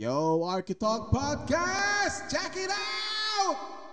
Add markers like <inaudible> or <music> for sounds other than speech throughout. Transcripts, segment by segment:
Yo, Architalk Podcast! Check it out!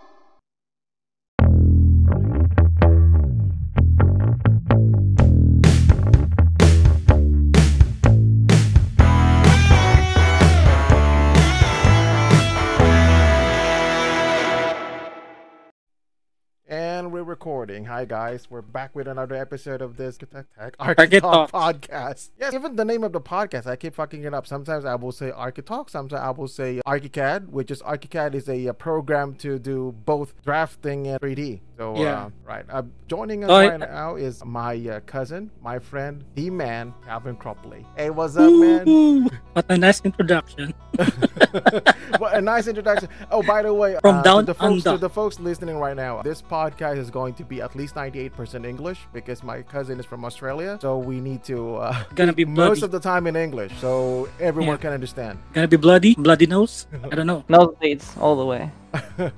Recording. Hi guys, we're back with another episode of this Architalk. podcast. Yes, even the name of the podcast, I keep fucking it up. Sometimes I will say Architalk, sometimes I will say ArchiCAD, which is ArchiCAD is a, uh program to do both drafting and 3D. So Yeah. uh, right, uh, joining us Oh, right now is my uh, cousin, my friend, the man, Calvin Cropley. Hey, what's up, man? What a nice introduction. <laughs> what a nice introduction. Oh, by the way, From uh, down to the folks to the folks listening right now, this podcast is going to be at least 98% English because my cousin is from Australia, so we need to uh, Gonna be most of the time in English so everyone Yeah. can understand. Gonna be bloody? Bloody nose? I don't know. Nosebleeds all the way.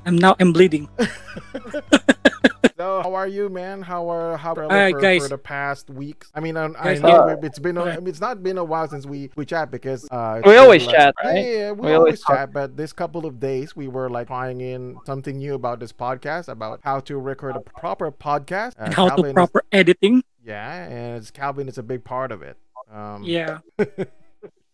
I'm now I'm bleeding. <laughs> <laughs> So, how are you, man? How are how are Alright, for, guys. for the past weeks? I mean, I, I Guys, know uh, it's been a, I mean, it's not been a while since we we chat because uh, We always like- chat, Yeah, right? Yeah, we, We always always talk. chat. But this couple of days, we were like trying in something new about this podcast about how to record a proper podcast. Uh, And how to Calvin is- proper editing. yeah, and it's, Calvin is a big part of it. Um, Yeah. <laughs>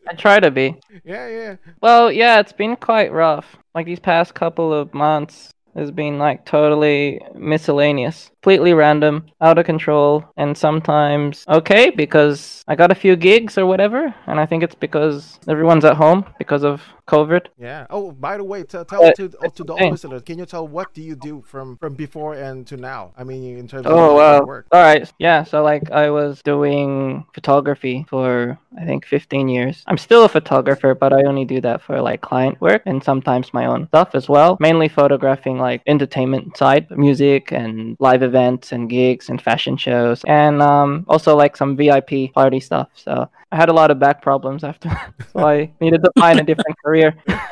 I try to be. yeah, yeah. Well, yeah, it's been quite rough. Like these past couple of months has been like totally miscellaneous, completely random, out of control, and sometimes okay because I got a few gigs or whatever, and I think it's because everyone's at home because of COVID. Yeah. Oh, by the way, t- tell Uh, to oh, to the listeners. Can you tell what do you do from from before and to now? I mean, in terms of Oh your wow! work. All right, yeah. So like, I was doing photography for I think 15 years. I'm still a photographer, but I only do that for like client work and sometimes my own stuff as well. Mainly photographing like entertainment side, music and live events and gigs and fashion shows, and um, also like some VIP party stuff. So I had a lot of back problems after, <laughs> so I needed to find a different career. <laughs>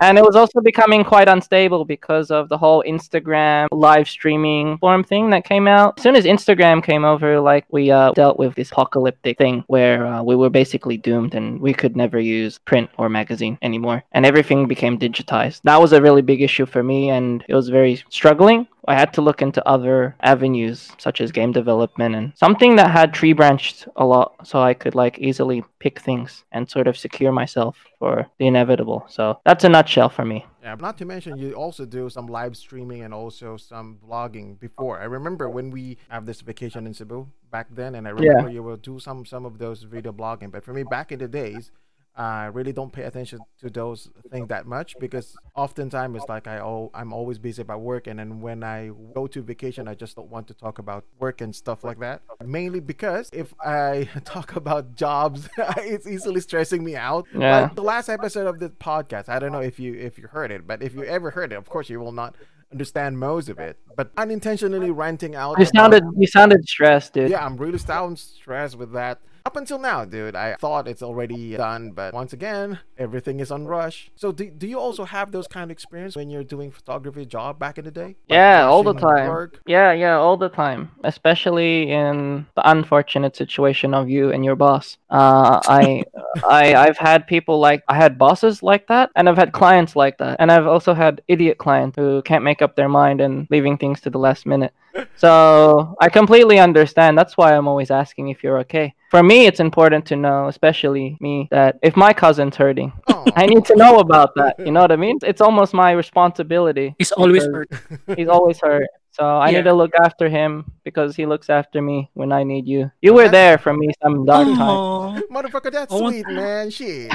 And it was also becoming quite unstable because of the whole Instagram live streaming form thing that came out. As soon as Instagram came over, like we uh, dealt with this apocalyptic thing where uh, we were basically doomed and we could never use print or magazine anymore, and everything became digitized. That was a really big issue for me, and it was very struggling. I had to look into other avenues such as game development and something that had tree branched a lot so I could like easily pick things and sort of secure myself for the inevitable. So that's a nutshell for me. Yeah, not to mention you also do some live streaming and also some vlogging before. I remember when we have this vacation in Cebu back then, and I Yeah. remember you will do some some of those video blogging. But for me, back in the days, I really don't pay attention to those things that much because oftentimes it's like I oh I'm always busy about work, and then when I go to vacation, I just don't want to talk about work and stuff like that. Mainly because if I <laughs> talk about jobs, <laughs> it's easily stressing me out. Yeah. Like the last episode of the podcast, I don't know if you if you heard it, but if you ever heard it, of course you will not understand most of it. But unintentionally ranting out. You about- sounded you sounded stressed, dude. yeah, I'm really sound stressed with that. Up until now, dude, I thought it's already done, but once again, everything is on rush. So, do, do you also have those kind of experience when you're doing photography job back in the day? Like Yeah, all the time. work? Yeah, yeah, all the time. Especially in the unfortunate situation of you and your boss. Uh, I, <laughs> I, I've had people like I had bosses like that, and I've had clients like that, and I've also had idiot clients who can't make up their mind and leaving things to the last minute. <laughs> So I completely understand. That's why I'm always asking if you're okay. For me, it's important to know, especially me, that if my cousin's hurting. <laughs> I need to know about that. You know what I mean? It's almost my responsibility. He's always hurt. <laughs> He's always hurt. So I Yeah. need to look after him because he looks after me when I need you. You were there for me some dark time. Aw, <laughs> Motherfucker, that's I want- sweet, man. Shit.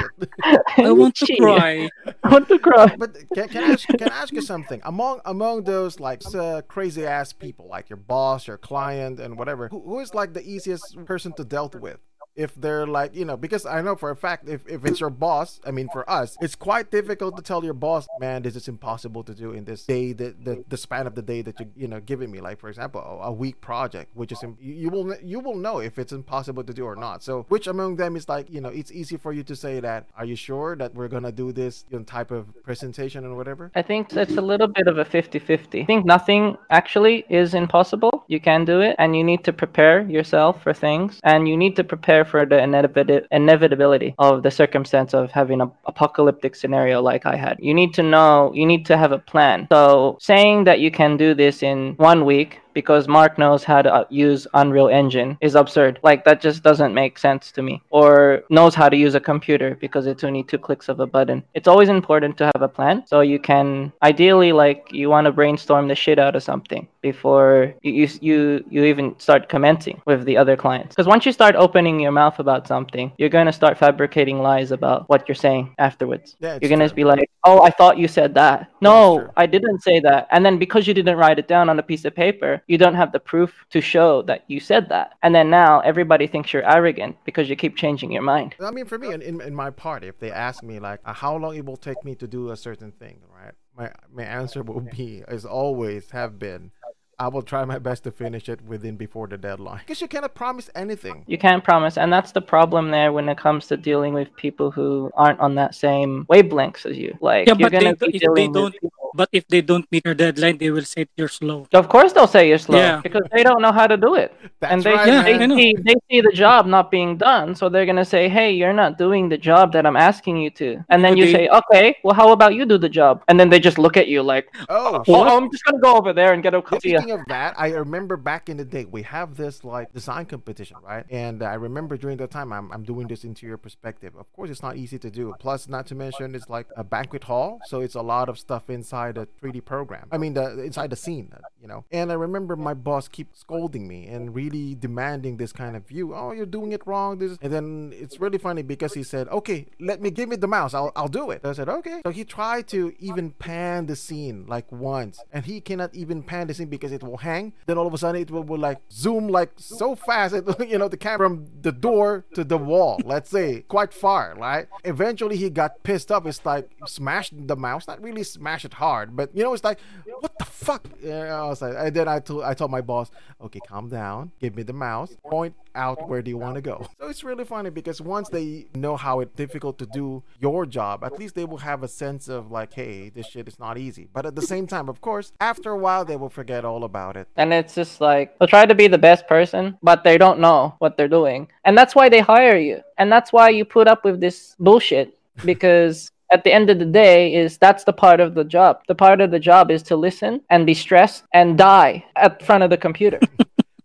I want to cry. I want to cry. But can, can I ask can I ask you something? Among among those like uh, crazy ass people, like your boss, your client, and whatever, who, who is like the easiest person to dealt with? If they're like you know, because I know for a fact if, if it's your boss, I mean for us, it's quite difficult to tell your boss, man, this is impossible to do in this day, the the, the span of the day that you you know giving me. Like for example, a, week project, which is you will you will know if it's impossible to do or not. So which among them is like you know, it's easy for you to say that. Are you sure that we're gonna do this you know, type of presentation and whatever? I think it's a little bit of a 50 50. I think nothing actually is impossible. You can do it, and you need to prepare yourself for things, and you need to prepare for the inevit- inevitability of the circumstance of having an apocalyptic scenario like I had. You need to know, you need to have a plan. So saying that you can do this in one week because Mark knows how to uh, use Unreal Engine is absurd. Like that just doesn't make sense to me. Or knows how to use a computer because it's only two clicks of a button. It's always important to have a plan so you can ideally like you want to brainstorm the shit out of something before you you you, you even start commenting with the other clients. Because once you start opening your mouth about something, you're gonna start fabricating lies about what you're saying afterwards. Yeah, you're gonna be like, "Oh, I thought you said that." No. I didn't say that. And then because you didn't write it down on a piece of paper, you don't have the proof to show that you said that. And then now everybody thinks you're arrogant because you keep changing your mind. I mean, for me, in, in, in my part, if they ask me like uh, how long it will take me to do a certain thing, right? My my answer will be, as always have been, I will try my best to finish it within before the deadline. Because you cannot promise anything. You can't promise, and that's the problem there when it comes to dealing with people who aren't on that same wavelengths as you. Like Yeah, you're but gonna do- be if they dealing with don't. people- But if they don't meet your deadline, they will say you're slow. Of course, they'll say you're slow Yeah. because they don't know how to do it, That's and they right, Yeah, they, see, they see the job not being done, so they're gonna say, "Hey, you're not doing the job that I'm asking you to," and then But you say, "Okay, well, how about you do the job?" And then they just look at you like, Oh, "Oh, I'm just gonna go over there and get a coffee." Speaking of that, I remember back in the day we have this like design competition, right? And I remember during that time I'm, I'm doing this interior perspective. Of course, it's not easy to do. Plus, not to mention it's like a banquet hall, so it's a lot of stuff inside a 3D program. I mean, the inside the scene, you know. And I remember my boss keep scolding me and really demanding this kind of view. Oh, you're doing it wrong. This, and then it's really funny because he said, "Okay, let me give me the mouse. I'll I'll do it." I said, "Okay." So he tried to even pan the scene like once, and he cannot even pan the scene because it will hang. Then all of a sudden it will, will like zoom like so fast. It, <laughs> you know, the camera from the door to the wall. Let's say quite far, right? Eventually he got pissed off. It's like smashed the mouse, not really smash it hard, but you know, it's like what the fuck. I was like, and then I told I told my boss, okay, calm down, give me the mouse, point out where do you want to go. <laughs> So it's really funny because once they know how it's difficult to do your job, at least they will have a sense of like, hey, this shit is not easy. But at the same time, of course, after a while they will forget all about it. And it's just like they'll try to be the best person, but they don't know what they're doing. And that's why they hire you. And that's why you put up with this bullshit because <laughs> at the end of the day is that's the part of the job. The part of the job is to listen and be stressed and die at front of the computer. <laughs>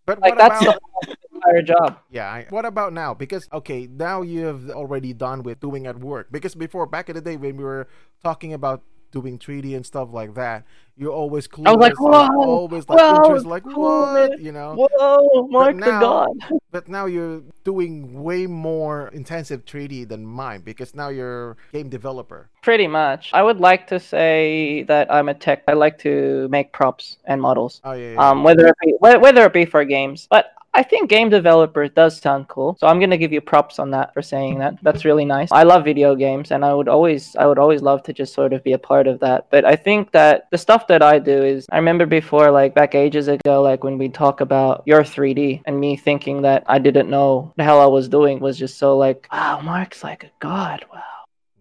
But like that's about the entire job. Yeah. I, what about now? Because okay, now you have already done with doing at work. Because before, back in the day, when we were talking about doing 3D and stuff like that, you're always clueless. I was like, you're whoa, always like whoa, interest, like cool, what, you know. Whoa, Mark the God. <laughs> But now you're doing way more intensive 3D than mine because now you're game developer. Pretty much. I would like to say that I'm a tech. I like to make props and models. Oh yeah. yeah. um, whether it be whether it be for games. But I think game developer does sound cool, so I'm gonna give you props on that for saying that. That's really nice. I love video games, and I would always I would always love to just sort of be a part of that. But I think that the stuff that I do is I remember before, like back ages ago, like when we talk about your 3D, and me thinking that I didn't know the hell I was doing was just so like, wow, Mark's like a god. Wow.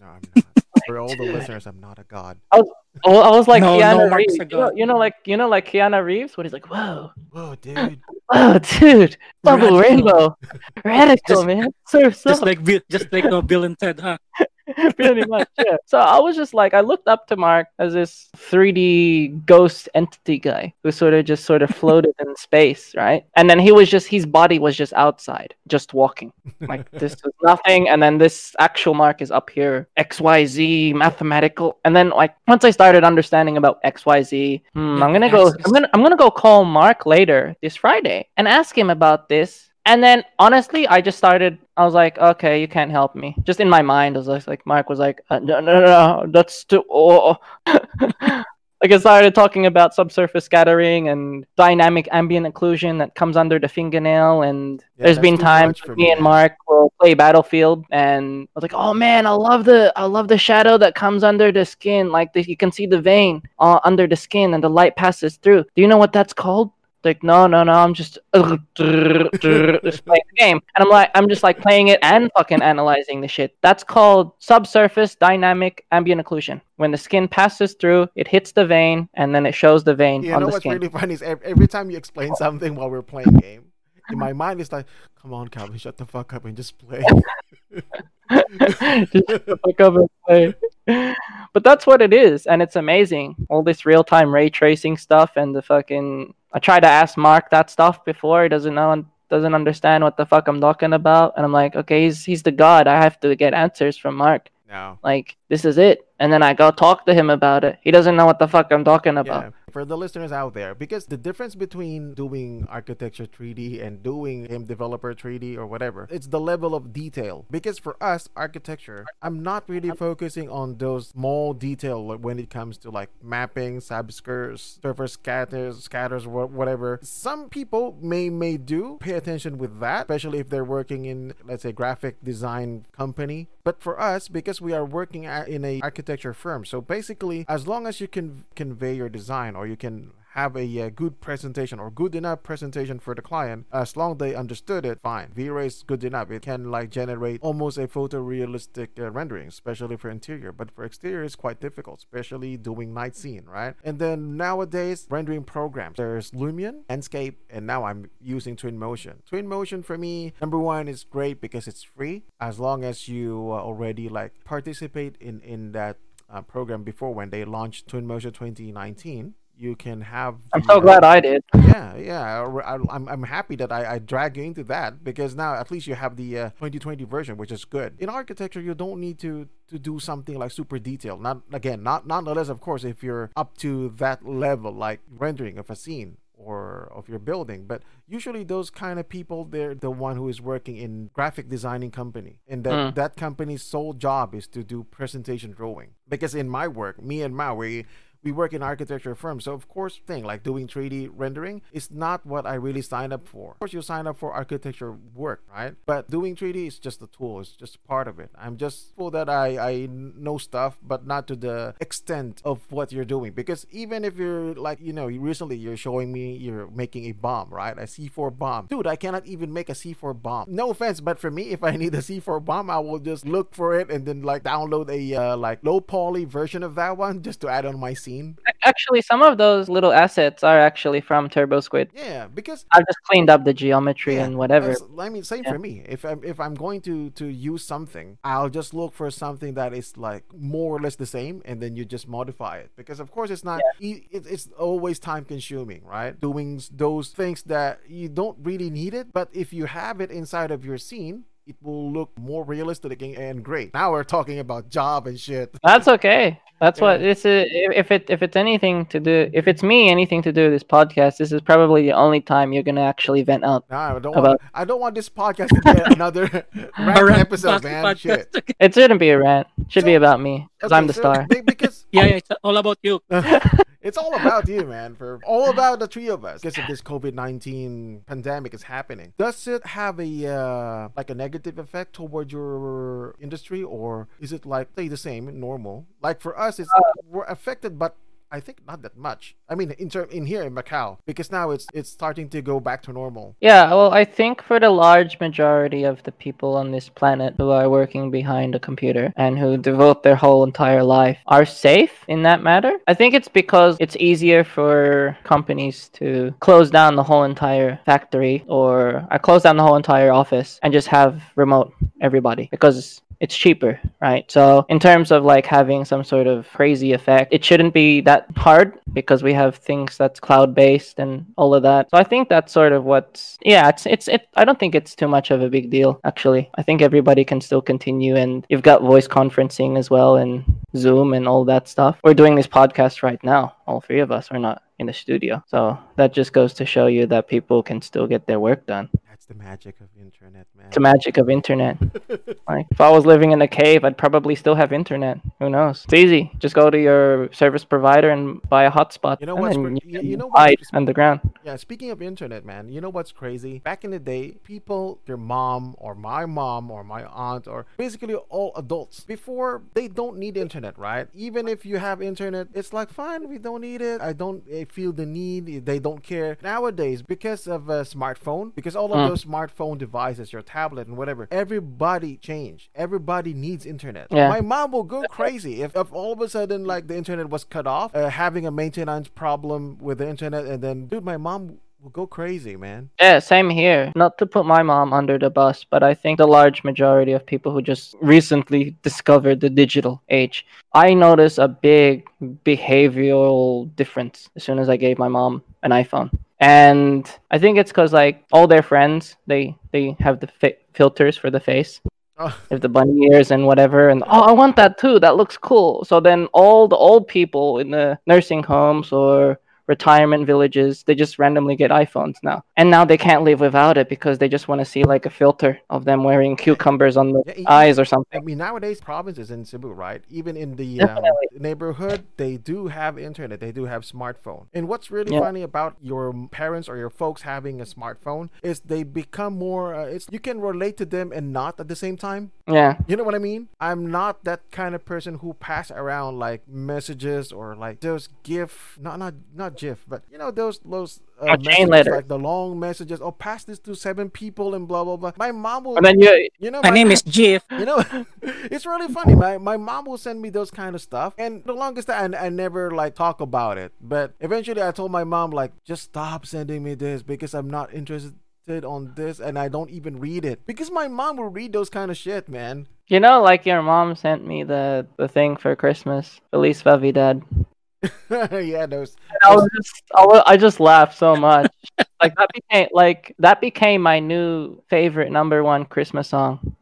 no, I'm not. <laughs> For all the listeners, I'm not a god. Well, I was like No, no, Keanu Mark's Reeves. You know, you know, like you know, like Keanu Reeves, when he's like, "Whoa, Whoa, <laughs> dude. Oh, dude, double Radical. rainbow, <laughs> radical Just- man, surfs Just up, like Bill, just like uh, Bill and Ted, huh? <laughs> pretty much. Yeah. So I was just like, I looked up to Mark as this 3D ghost entity guy who sort of just sort of <laughs> floated in space, right? And then he was just his body was just outside, just walking. Like this was nothing, and then this actual Mark is up here, X Y Z mathematical, and then like once I started understanding about X Y Z, hmm, Yeah, I'm gonna go. I'm gonna, I'm gonna go call Mark later this Friday and ask him about this. And then honestly, I just started. I was like, okay, you can't help me. Just in my mind, I was just like, Mark was like, uh, no, no, no, that's too. Oh. <laughs> like I started talking about subsurface scattering and dynamic ambient occlusion that comes under the fingernail. And Yeah, there's been times me me, and. Mark will play Battlefield, and I was like, oh man, I love the, I love the shadow that comes under the skin. Like the, you can see the vein uh, under the skin, and the light passes through. Do you know what that's called? Like no, no, no. I'm just <laughs> just playing the game, and I'm like, I'm just like playing it and fucking analyzing the shit. That's called subsurface dynamic ambient occlusion. When the skin passes through, it hits the vein, and then it shows the vein You on know the what's skin. really funny is ev- every time you explain something while we're playing game, in my mind, it's like, come on, Calvin, shut the fuck up and just play. <laughs> <laughs> Just fuck up and play. But that's what it is, and it's amazing. All this real time ray tracing stuff and the fucking. I tried to ask Mark that stuff before. He doesn't know, doesn't understand what the fuck I'm talking about, and I'm like, okay, he's he's the god. I have to get answers from Mark. no. Like this is it. And then I go talk to him about it. He doesn't know what the fuck I'm talking about. Yeah, for the listeners out there, because the difference between doing architecture 3D and doing game developer 3D or whatever, it's the level of detail. Because for us, architecture, I'm not really focusing on those small detail when it comes to like mapping, subskirts, surface scatters, scatters, whatever. Some people may may do pay attention with that, especially if they're working in let's say graphic design company. But for us, because we are working at, in a architecture firm, so basically, as long as you can convey your design or you can have a uh, good presentation or good enough presentation for the client, as long they understood it, fine. V-Ray is good enough. It can like generate almost a photorealistic uh, rendering, especially for interior. But for exterior, it's quite difficult, especially doing night scene, right? And then nowadays, rendering programs. There's Lumion, Enscape, and now I'm using Twinmotion. Twinmotion for me, number one, is great because it's free as long as you uh, already like participate in in that uh, program before when they launched Twinmotion 2019. You can have. I'm the, so uh, glad I did. yeah, yeah. I, am I'm happy that I, I drag you into that because now at least you have the uh, 2020 version, which is good. In architecture, you don't need to to do something like super detailed. Not again, not nonetheless, of course, if you're up to that level, like rendering of a scene or of your building but usually those kind of people they're the one who is working in graphic designing company and that Mm. that company's sole job is to do presentation drawing because in my work me and Ma we we work in architecture firms so of course thing like doing 3d rendering is not what i really signed up for. Of course you sign up for architecture work right? But doing 3d is just a tool it's just part of it. I'm just full that i i know stuff but not to the extent of what you're doing. Because even if you're like you know recently you're showing me you're making a bomb right? A c4 bomb. Dude i cannot even make a c4 bomb. No offense but for me <laughs> if i need a c4 bomb i will just look for it and then like download a uh, like low poly version of that one just to add on my scene Actually, some of those little assets are actually from Turbo Squid. yeah because I've just cleaned up the geometry Yeah, and whatever. I mean, same Yeah. for me. If I'm if I'm going to to use something, I'll just look for something that is like more or less the same, and then you just modify it. Because of course, it's not. e- It, it's always time consuming, right? Doing those things that you don't really need it, but if you have it inside of your scene. It will look more realistic and- and great. Now we're talking about job and shit. That's okay. That's what this is. If if it if it's anything to do, if it's me anything to do with this podcast, this is probably the only time you're gonna actually vent out. No, I don't About- want. I don't want this podcast to be <laughs> another rant episode, man. podcast. Shit. It shouldn't be a rant. It should be about me because I'm the so star. because Yeah, yeah, it's all about you. <laughs> it's all about you, man. For all about the three of us, because of this COVID nineteen pandemic is happening. Does it have a uh, like a negative effect toward your industry, or is it like stay the same, normal? Like for us, it's we're affected, but I think not that much. I mean, in term in here in Macau, because now it's it's starting to go back to normal. Yeah, well, I think for the large majority of the people on this planet who are working behind a computer and who devote their whole entire life are safe in that matter. I think it's because it's easier for companies to close down the whole entire factory or uh, close down the whole entire office and just have remote everybody because it's cheaper, right? So in terms of like having some sort of crazy effect, it shouldn't be that hard because we have things that's cloud based and all of that. So I think that's sort of what's yeah, it's it's it I don't think it's too much of a big deal actually. I think everybody can still continue and you've got voice conferencing as well and Zoom and all that stuff. We're doing this podcast right now, all three of us. We're not in the studio. So that just goes to show you that people can still get their work done. The magic of internet, man. It's the magic of internet. <laughs> Like if I was living in a cave, I'd probably still have internet. Who knows? It's easy. Just go to your service provider and buy a hotspot. You know and what's you you- you know what- underground. Yeah, speaking of internet, man, you know what's crazy? Back in the day, people, your mom or my mom or my aunt or basically all adults, before they don't need internet, right? Even if you have internet, it's like, fine, we don't need it. I don't eh, feel the need. They don't care. Nowadays, because of a smartphone, because all of Mm. those smartphone devices, your tablet and whatever, everybody changed. Everybody needs internet. Yeah. My mom will go crazy if, if all of a sudden like the internet was cut off, uh, having a maintenance problem with the internet, and then dude, my mom will go crazy, man. Yeah, same here. Not to put my mom under the bus, but I think the large majority of people who just recently discovered the digital age, I noticed a big behavioral difference as soon as I gave my mom an iPhone. And I think it's because like all their friends, they they have the fi- filters for the face, Oh, if the bunny ears and whatever and oh i want that too. That looks cool. So then all the old people in the nursing homes or retirement villages they just randomly get iphones now and now they can't live without it because they just want to see like a filter of them wearing cucumbers on the Yeah, eyes or something. I mean, nowadays provinces in Cebu, right? Even in the Definitely. neighborhood, they do have internet. They do have smartphone. And what's really Yeah. funny about your parents or your folks having a smartphone is they become more. Uh, it's you can relate to them and not at the same time. Yeah You know what I mean? I'm not that kind of person who pass around like messages or like those GIF, not not not GIF, but you know those those uh, chain letter. like the long messages. Oh, pass this to seven people and blah blah blah. My mom will, and then you you know, My my- name is Jeff. you know, <laughs> it's really funny. My my mom will send me those kind of stuff, and the longest time I, I never like talk about it. But eventually, I told my mom like, just stop sending me this because I'm not interested on this, and I don't even read it because my mom will read those kind of shit, man. you know like your mom sent me the the thing for christmas feliz navidad <laughs> yeah, those. I was just, I, wa- I just laughed so much. <laughs> like that became like that became my new favorite number one Christmas song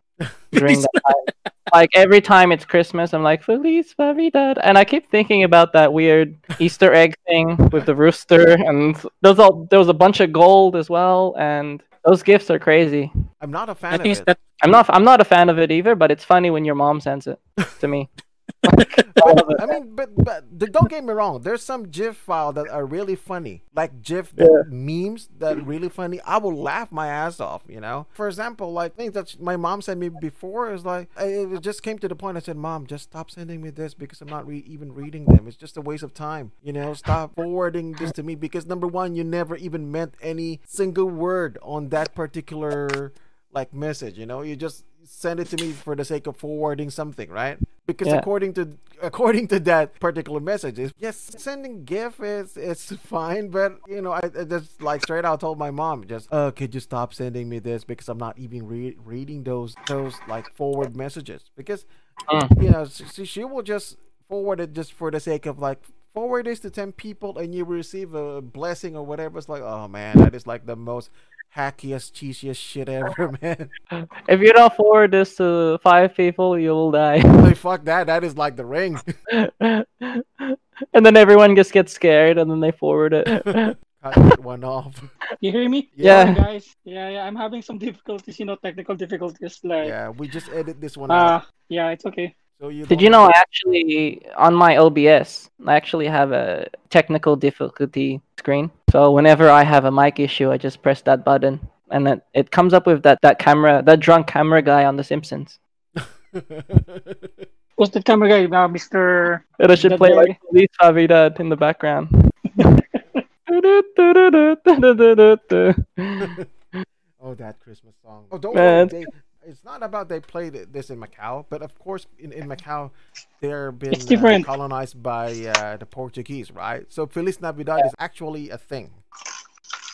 during that time. Like every time it's Christmas, I'm like Feliz Navidad, and I keep thinking about that weird Easter egg thing with the rooster, and there's all there was a bunch of gold as well, and those gifts are crazy. I'm not a fan I of think it's it. that I'm not I'm not a fan of it either, but it's funny when your mom sends it to me. <laughs> I love it. I mean, but but don't get me wrong. There's some GIF file that are really funny, like GIF that memes that are really funny. I will laugh my ass off. You know. For example, like things that my mom sent me before is like it just came to the point. I said, "Mom, just stop sending me this because I'm not re- even reading them. It's just a waste of time. You know, stop forwarding this to me because number one, you never even meant any single word on that particular like message. You know, you just send it to me for the sake of forwarding something, right? Because Yeah. according to according to that particular message, is yes, sending GIF is it's <laughs> fine, but you know, I, I just like straight out told my mom, just uh, could you stop sending me this because I'm not even re- reading those those like forward messages because Mm. you know she, she will just forward it just for the sake of like forward this to 10 people and you receive a blessing or whatever it's like oh man that is like the most hackiest cheesiest shit ever <laughs> man If you don't forward this to five people, you will die. <laughs> like fuck that that is like the ring <laughs> and then everyone just gets scared, and then they forward it. cut that one off you hear me? Yeah. Sorry, guys. Yeah, yeah. I'm having some difficulties. You know, technical difficulties. Like, yeah we just edit this one uh, out yeah, it's okay. so you Did you know have actually on my OBS I actually have a technical difficulty screen. So whenever I have a mic issue, I just press that button, and then it comes up with that that camera, that drunk camera guy on The Simpsons. <laughs> What's the camera guy? Uh, Mr. It should play like Feliz Navidad in the background. <laughs> <laughs> oh that christmas song oh don't worry. It's not about they played this in macau but of course in, in macau they're been Uh, colonized by uh, the portuguese right so feliz navidad is actually a thing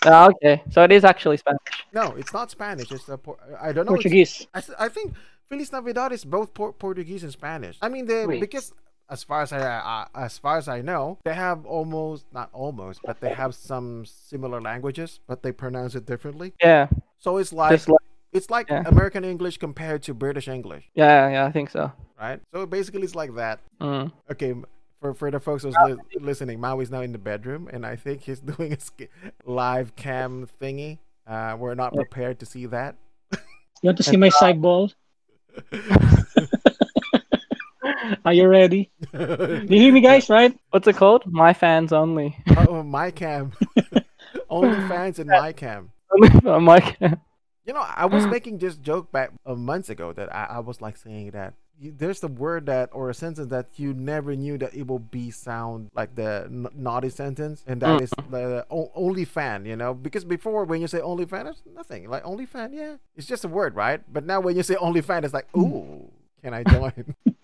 Ah, okay, so it is actually Spanish. no it's not spanish it's a por- i don't know Portuguese. I, I think Feliz Navidad is both por- Portuguese and Spanish. I mean, they Wait. because as far as I uh, as far as I know, they have almost not almost, but they have some similar languages, but they pronounce it differently. Yeah, So it's like like it's like yeah. American English compared to British English, yeah, yeah, I think so. right? So basically, it's like that. Mm. Okay. For, for the folks who's li- listening, Maui's now in the bedroom, and I think he's <laughs> doing a sk- live cam thingy. Uh, we're not prepared to see that. <laughs> You want to see my side ball? <laughs> Are you ready? Do you hear me, guys? Right? What's it called? My fans only. Oh, my cam. Only fans in my cam. my cam. You know, I was mm. making this joke back uh, months ago that I, I was like saying that you, there's the word that or a sentence that you never knew that it will be sound like the n- naughty sentence, and that is mm. the o- only fan. You know, because before when you say only fan, it's nothing. Like only fan, yeah, it's just a word, right? But now when you say only fan, it's like, mm. ooh, can I join? <laughs> <laughs>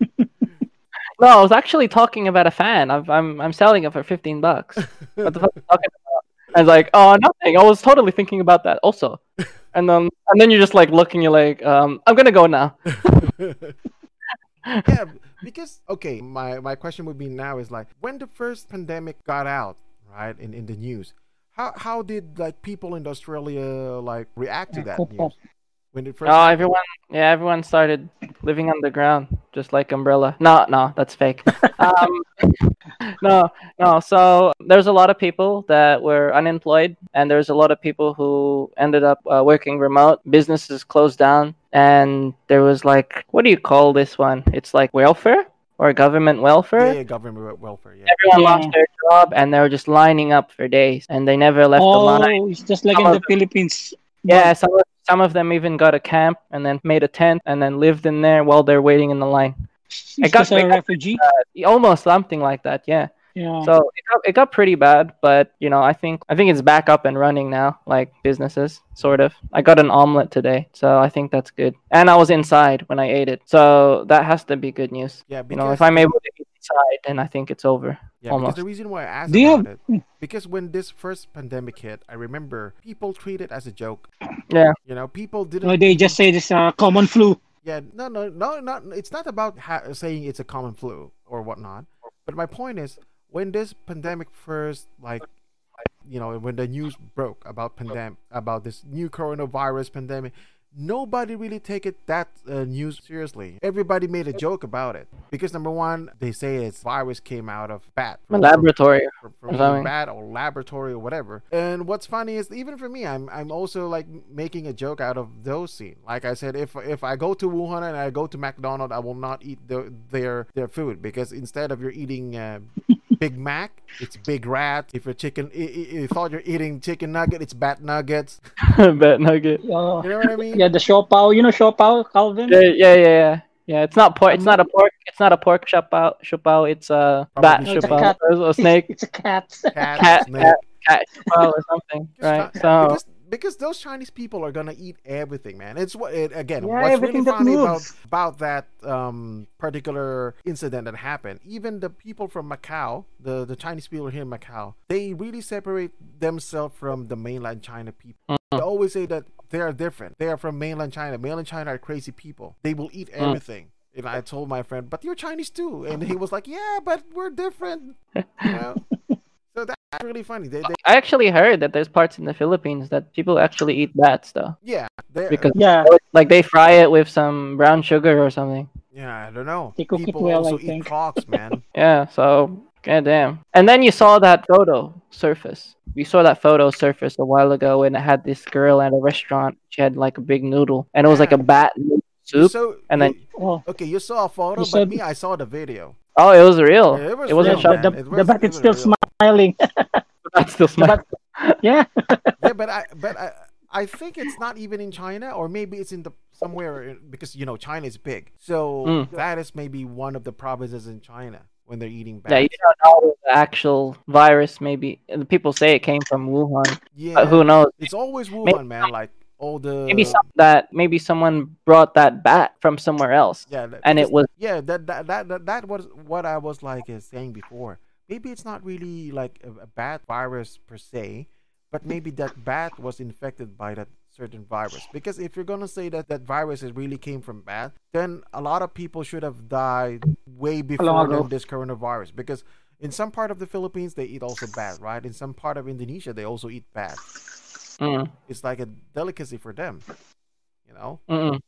No, I was actually talking about a fan. I've, I'm I'm selling it for fifteen bucks. What the fuck are you talking about? I was like, oh, nothing. I was totally thinking about that also. <laughs> And then and then you're just like looking, you're like, um, I'm gonna go now. <laughs> yeah, because okay, my my question would be now is like when the first pandemic got out, right, in in the news, how how did like people in Australia like react to that news. When it first? Oh, everyone, yeah, everyone started living underground, just like Umbrella. No, no, that's fake. <laughs> um, <laughs> no, no. So there's a lot of people that were unemployed, and there's a lot of people who ended up uh, working remote. Businesses closed down, and there was like, what do you call this one? It's like welfare or government welfare. yeah, yeah, government welfare. Yeah. Everyone Yeah. lost their job, and they were just lining up for days, and they never left the line. Oh, it's just like Some in the Philippines. Yeah, some of, some of them even got a camp and then made a tent and then lived in there while they're waiting in the line. It's got- just a I got- refugee. Uh, almost something like that, yeah. Yeah. So it got, it got pretty bad, but you know, I think I think it's back up and running now, like businesses, sort of. I got an omelet today, so I think that's good. And I was inside when I ate it, so that has to be good news. Yeah, You know, if I'm able to eat inside, then I think it's over. Yeah, Almost. because the reason why I asked Do you about have- it, because when this first pandemic hit, I remember people treated it as a joke. Yeah. You know, people didn't. No, they just say this uh, common flu. Yeah, no, no, no, not. It's not about ha- saying it's a common flu or whatnot. But my point is, when this pandemic first, like, you know, when the news broke about pandemic, about this new coronavirus pandemic, nobody really take it that uh, news seriously. Everybody made a joke about it because number one, they say it's virus came out of bat A laboratory. from, or from bat or laboratory or whatever. And what's funny is even for me, I'm I'm also like making a joke out of those scenes. Like I said, if if I go to Wuhan and I go to McDonald's, I will not eat the, their their food because instead of you're eating uh, Big Mac, it's Big Rat. If you're chicken, i- i- you thought you're eating chicken nugget, it's Bat Nuggets. <laughs> bat nugget. Uh, You know what I mean? yeah, the Siopao. You know Siopao, Calvin? Yeah, yeah, yeah, yeah. Yeah, it's not pork. It's not a pork. It's not a pork siopao. Siopao. It's a bat Probably No, it's a siopao. cat. Or a snake. <laughs> It's a cat. Cat, Cat, snake. cat, cat or something, right? Chi- So because because those Chinese people are gonna eat everything, man. It's what it, again. Yeah, what's really funny about about that um, particular incident that happened. Even the people from Macau, the the Chinese people here in Macau, they really separate themselves from the mainland China people. Mm-hmm. They always say that they are different. They are from mainland China. Mainland China are crazy people. They will eat Mm. everything. And I told my friend, but you're Chinese too. And he was like, yeah, but we're different. <laughs> You know? So that's really funny. They, they I actually heard that there's parts in the Philippines that people actually eat bats though, yeah, they because Yeah. like they fry it with some brown sugar or something. Yeah, I don't know. They cook it People well, also I eat think. crocs, <laughs> man. Yeah, so goddamn. And then you saw that photo surface. We saw that photo surface a while ago, and it had this girl at a restaurant. She had like a big noodle, and it was like a bat soup. so, and then- you- Oh, okay, you saw a photo, but said- me, I saw the video. Oh, it was real. Yeah, it was it wasn't real, shot. the, It the bat it is was still real. Smiling. <laughs> That's still The smart. bat- yeah. yeah, but I, <laughs> but I, I think it's not even in China, or maybe it's in the somewhere because you know China is big. So Mm. that is maybe one of the provinces in China when they're eating bats. Yeah, you don't know the actual virus. Maybe the people say it came from Wuhan, Yeah, but who knows? it's always Wuhan, man. Like all the Maybe some that maybe someone brought that bat from somewhere else, yeah, that- and it was yeah that that, that that that was what i was like saying before maybe it's not really like a, a bad virus per se but maybe that bat was infected by that certain virus because if you're gonna say that that virus is really came from bat then a lot of people should have died way before than this coronavirus because in some part of the philippines they eat also bat right in some part of indonesia they also eat bat mm, it's like a delicacy for them you know mm-mm.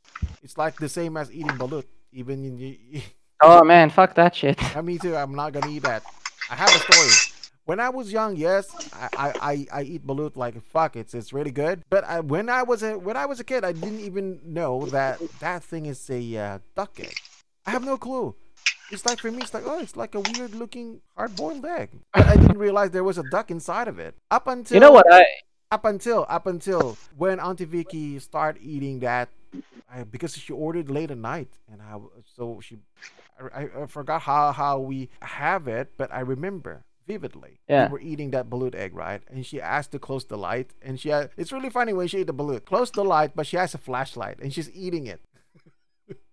it's like the same as eating balut even in <laughs> oh man, fuck that shit. <laughs> Uh, me too. I'm not gonna eat that. I have a story. When I was young, yes, I I, I, eat balut like fuck. It's it's really good. But I, when I was a when I was a kid, I didn't even know that that thing is a uh, duck egg. I have no clue. It's like for me, it's like oh, it's like a weird looking hard boiled egg. But I didn't realize there was a duck inside of it. Up until You know what? I up until up until when Auntie Vicky started eating that, I, because she ordered late at night, and I so she, I, I, forgot how how we have it, but I remember vividly. Yeah. we were eating that balut egg, right? And she asked to close the light, and she had, it's really funny when she ate the balut, close the light, but she has a flashlight, and she's eating it.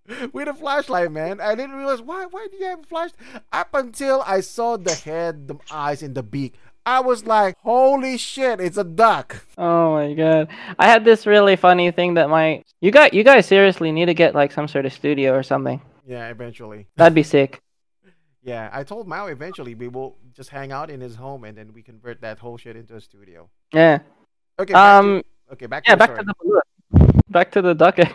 <laughs> With a flashlight, man. I didn't realize why. Why do you have a flashlight? Up until I saw the head, the eyes, and the beak. I was like, holy shit, it's a duck. Oh my god. I had this really funny thing that my you got you guys seriously need to get like some sort of studio or something. Yeah, eventually. That'd be sick. <laughs> Yeah, I told Mao eventually we will just hang out in his home and then we convert that whole shit into a studio. Yeah. Okay. Back Um to, okay, back to yeah, the back story. to the. Back to the duck. Okay,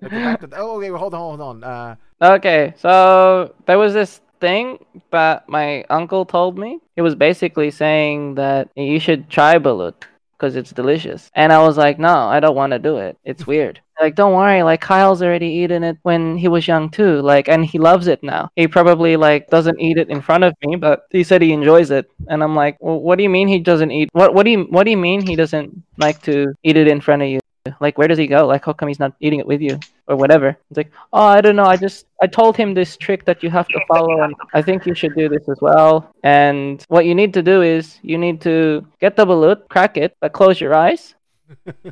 back to the, <laughs> oh, okay. Hold on, hold on. Uh, Okay, so there was this thing that my uncle told me. It was basically saying that you should try balut because it's delicious. And I was like, no, I don't want to do it. It's <laughs> weird. Like, don't worry. Like, Kyle's already eaten it when he was young too. Like, and he loves it now. He probably like doesn't eat it in front of me, but he said he enjoys it. And I'm like, well, what do you mean he doesn't eat? What What do you What do you mean he doesn't like to eat it in front of you? Like, where does he go? Like, how come he's not eating it with you or whatever? It's like, oh, I don't know. I just I told him this trick that you have to follow, and I think you should do this as well. And what you need to do is you need to get the balut, crack it, but close your eyes,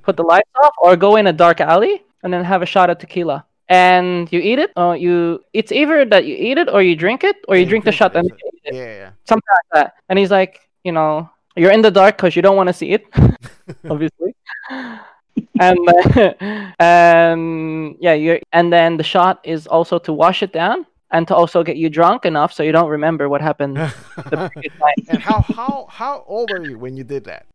put the lights off, or go in a dark alley and then have a shot of tequila. And you eat it, or you it's either that you eat it or you drink it, or you Yeah, drink the shot and you eat it. yeah, yeah. something like that. And he's like, you know, you're in the dark because you don't want to see it, <laughs> obviously. and then, <laughs> and yeah, you and then the shot is also to wash it down and to also get you drunk enough so you don't remember what happened <laughs> and how how how old were you when you did that?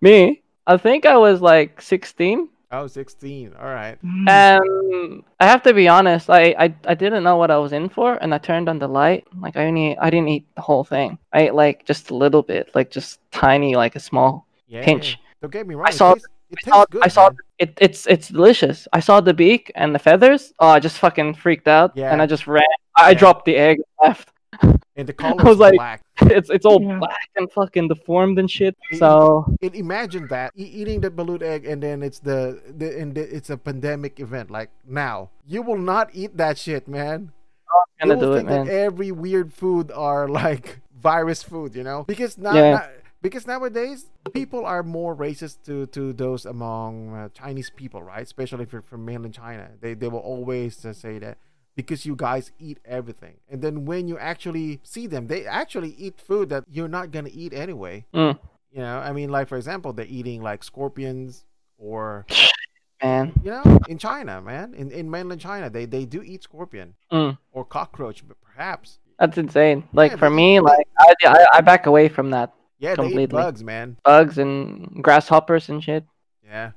Me, I think I was like 16. I was 16. All right. And I have to be honest, I, I I didn't know what I was in for, and I turned on the light. Like I only I didn't eat the whole thing. I ate like just a little bit, like just tiny, like a small Yeah. pinch. Don't get me wrong. saw- it tastes, I saw, good. I saw it. It's it's delicious. I saw the beak and the feathers. Oh, I just fucking freaked out, yeah. and I just ran. I Yeah. dropped the egg and left. And the color <laughs> was is like- black. <laughs> It's it's all Yeah. black and fucking deformed and shit. Y- So And imagine that e- eating the balut egg, and then it's the, the and the, it's a pandemic event like now. You will not eat that shit, man. I'm gonna you will do it, think man. that every weird food are like <laughs> virus food, you know? Because now, Yeah. now- because nowadays people are more racist to to those among uh, Chinese people, right? Especially if you're from mainland China, they they will always uh, say that because you guys eat everything, and then when you actually see them, they actually eat food that you're not gonna eat anyway. Mm. You know, I mean, like for example, they're eating like scorpions or <laughs> man. you know, in China, man, in, in mainland China, they they do eat scorpion Mm. or cockroach, but perhaps. That's insane. Like Yeah, for me, like I, I I back away from that. Yeah, they eat Completely. bugs, man. Bugs and grasshoppers and shit. Yeah.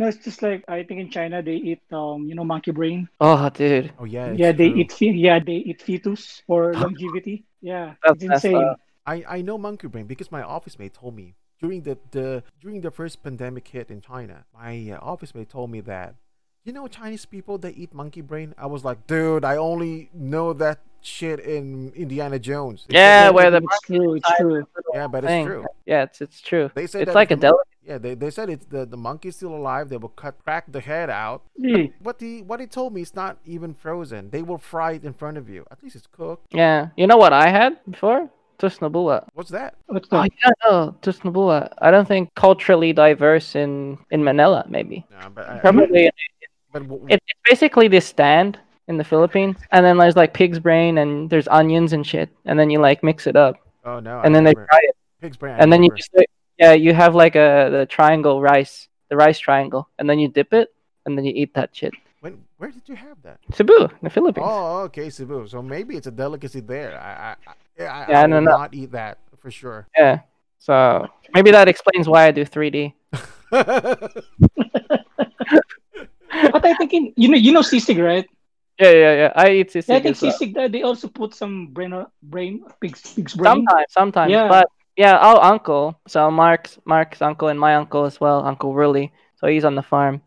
No, it's just like I think in China they eat um you know monkey brain. Oh, dude. Oh yeah. yeah, they true. eat fe- yeah they eat fetus for longevity. Yeah, That's it's messed insane. up. I I know monkey brain because my office mate told me during the the during the first pandemic hit in China. My uh, office mate told me that you know Chinese people they eat monkey brain. I was like, dude, I only know that shit in Indiana Jones. They said Yeah, that- where the it's true. It's true. yeah, but it's thing. true. Yeah, it's it's true. They say It's like a if delicacy. Yeah, they, they said it's the the monkey's still alive. They will cut crack the head out. Yeah. What he what he told me is not even frozen. They will fry it in front of you. At least it's cooked. Yeah, you know what I had before? Tuslob Buwa. What's that? What's Oh that? yeah, no, Tuslob Buwa. I don't think culturally diverse in in Manila. Maybe No, but I, probably but w- it, it's basically this stand in the Philippines, and then there's like pig's brain and there's onions and shit, and then you like mix it up, oh no. and I then they never- fry it, pig's brain. I and then you never- just like, yeah, you have like a the triangle rice, the rice triangle, and then you dip it, and then you eat that shit. when where did you have that? Cebu, in the Philippines. Oh, okay, Cebu. So maybe it's a delicacy there. I, I, I, yeah, I, Yeah, I I don't not eat that for sure. Yeah. So maybe that explains why I do 3D. But <laughs> I think in, you know you know sisig right? Yeah, yeah, yeah. I eat sisig Yeah, I think as well. sisig uh, they also put some brain uh, brain pig's pig's brain. Sometimes, sometimes. Yeah. But yeah, our uncle, so Mark's Mark's uncle and my uncle as well, Uncle Willie. So he's on the farm.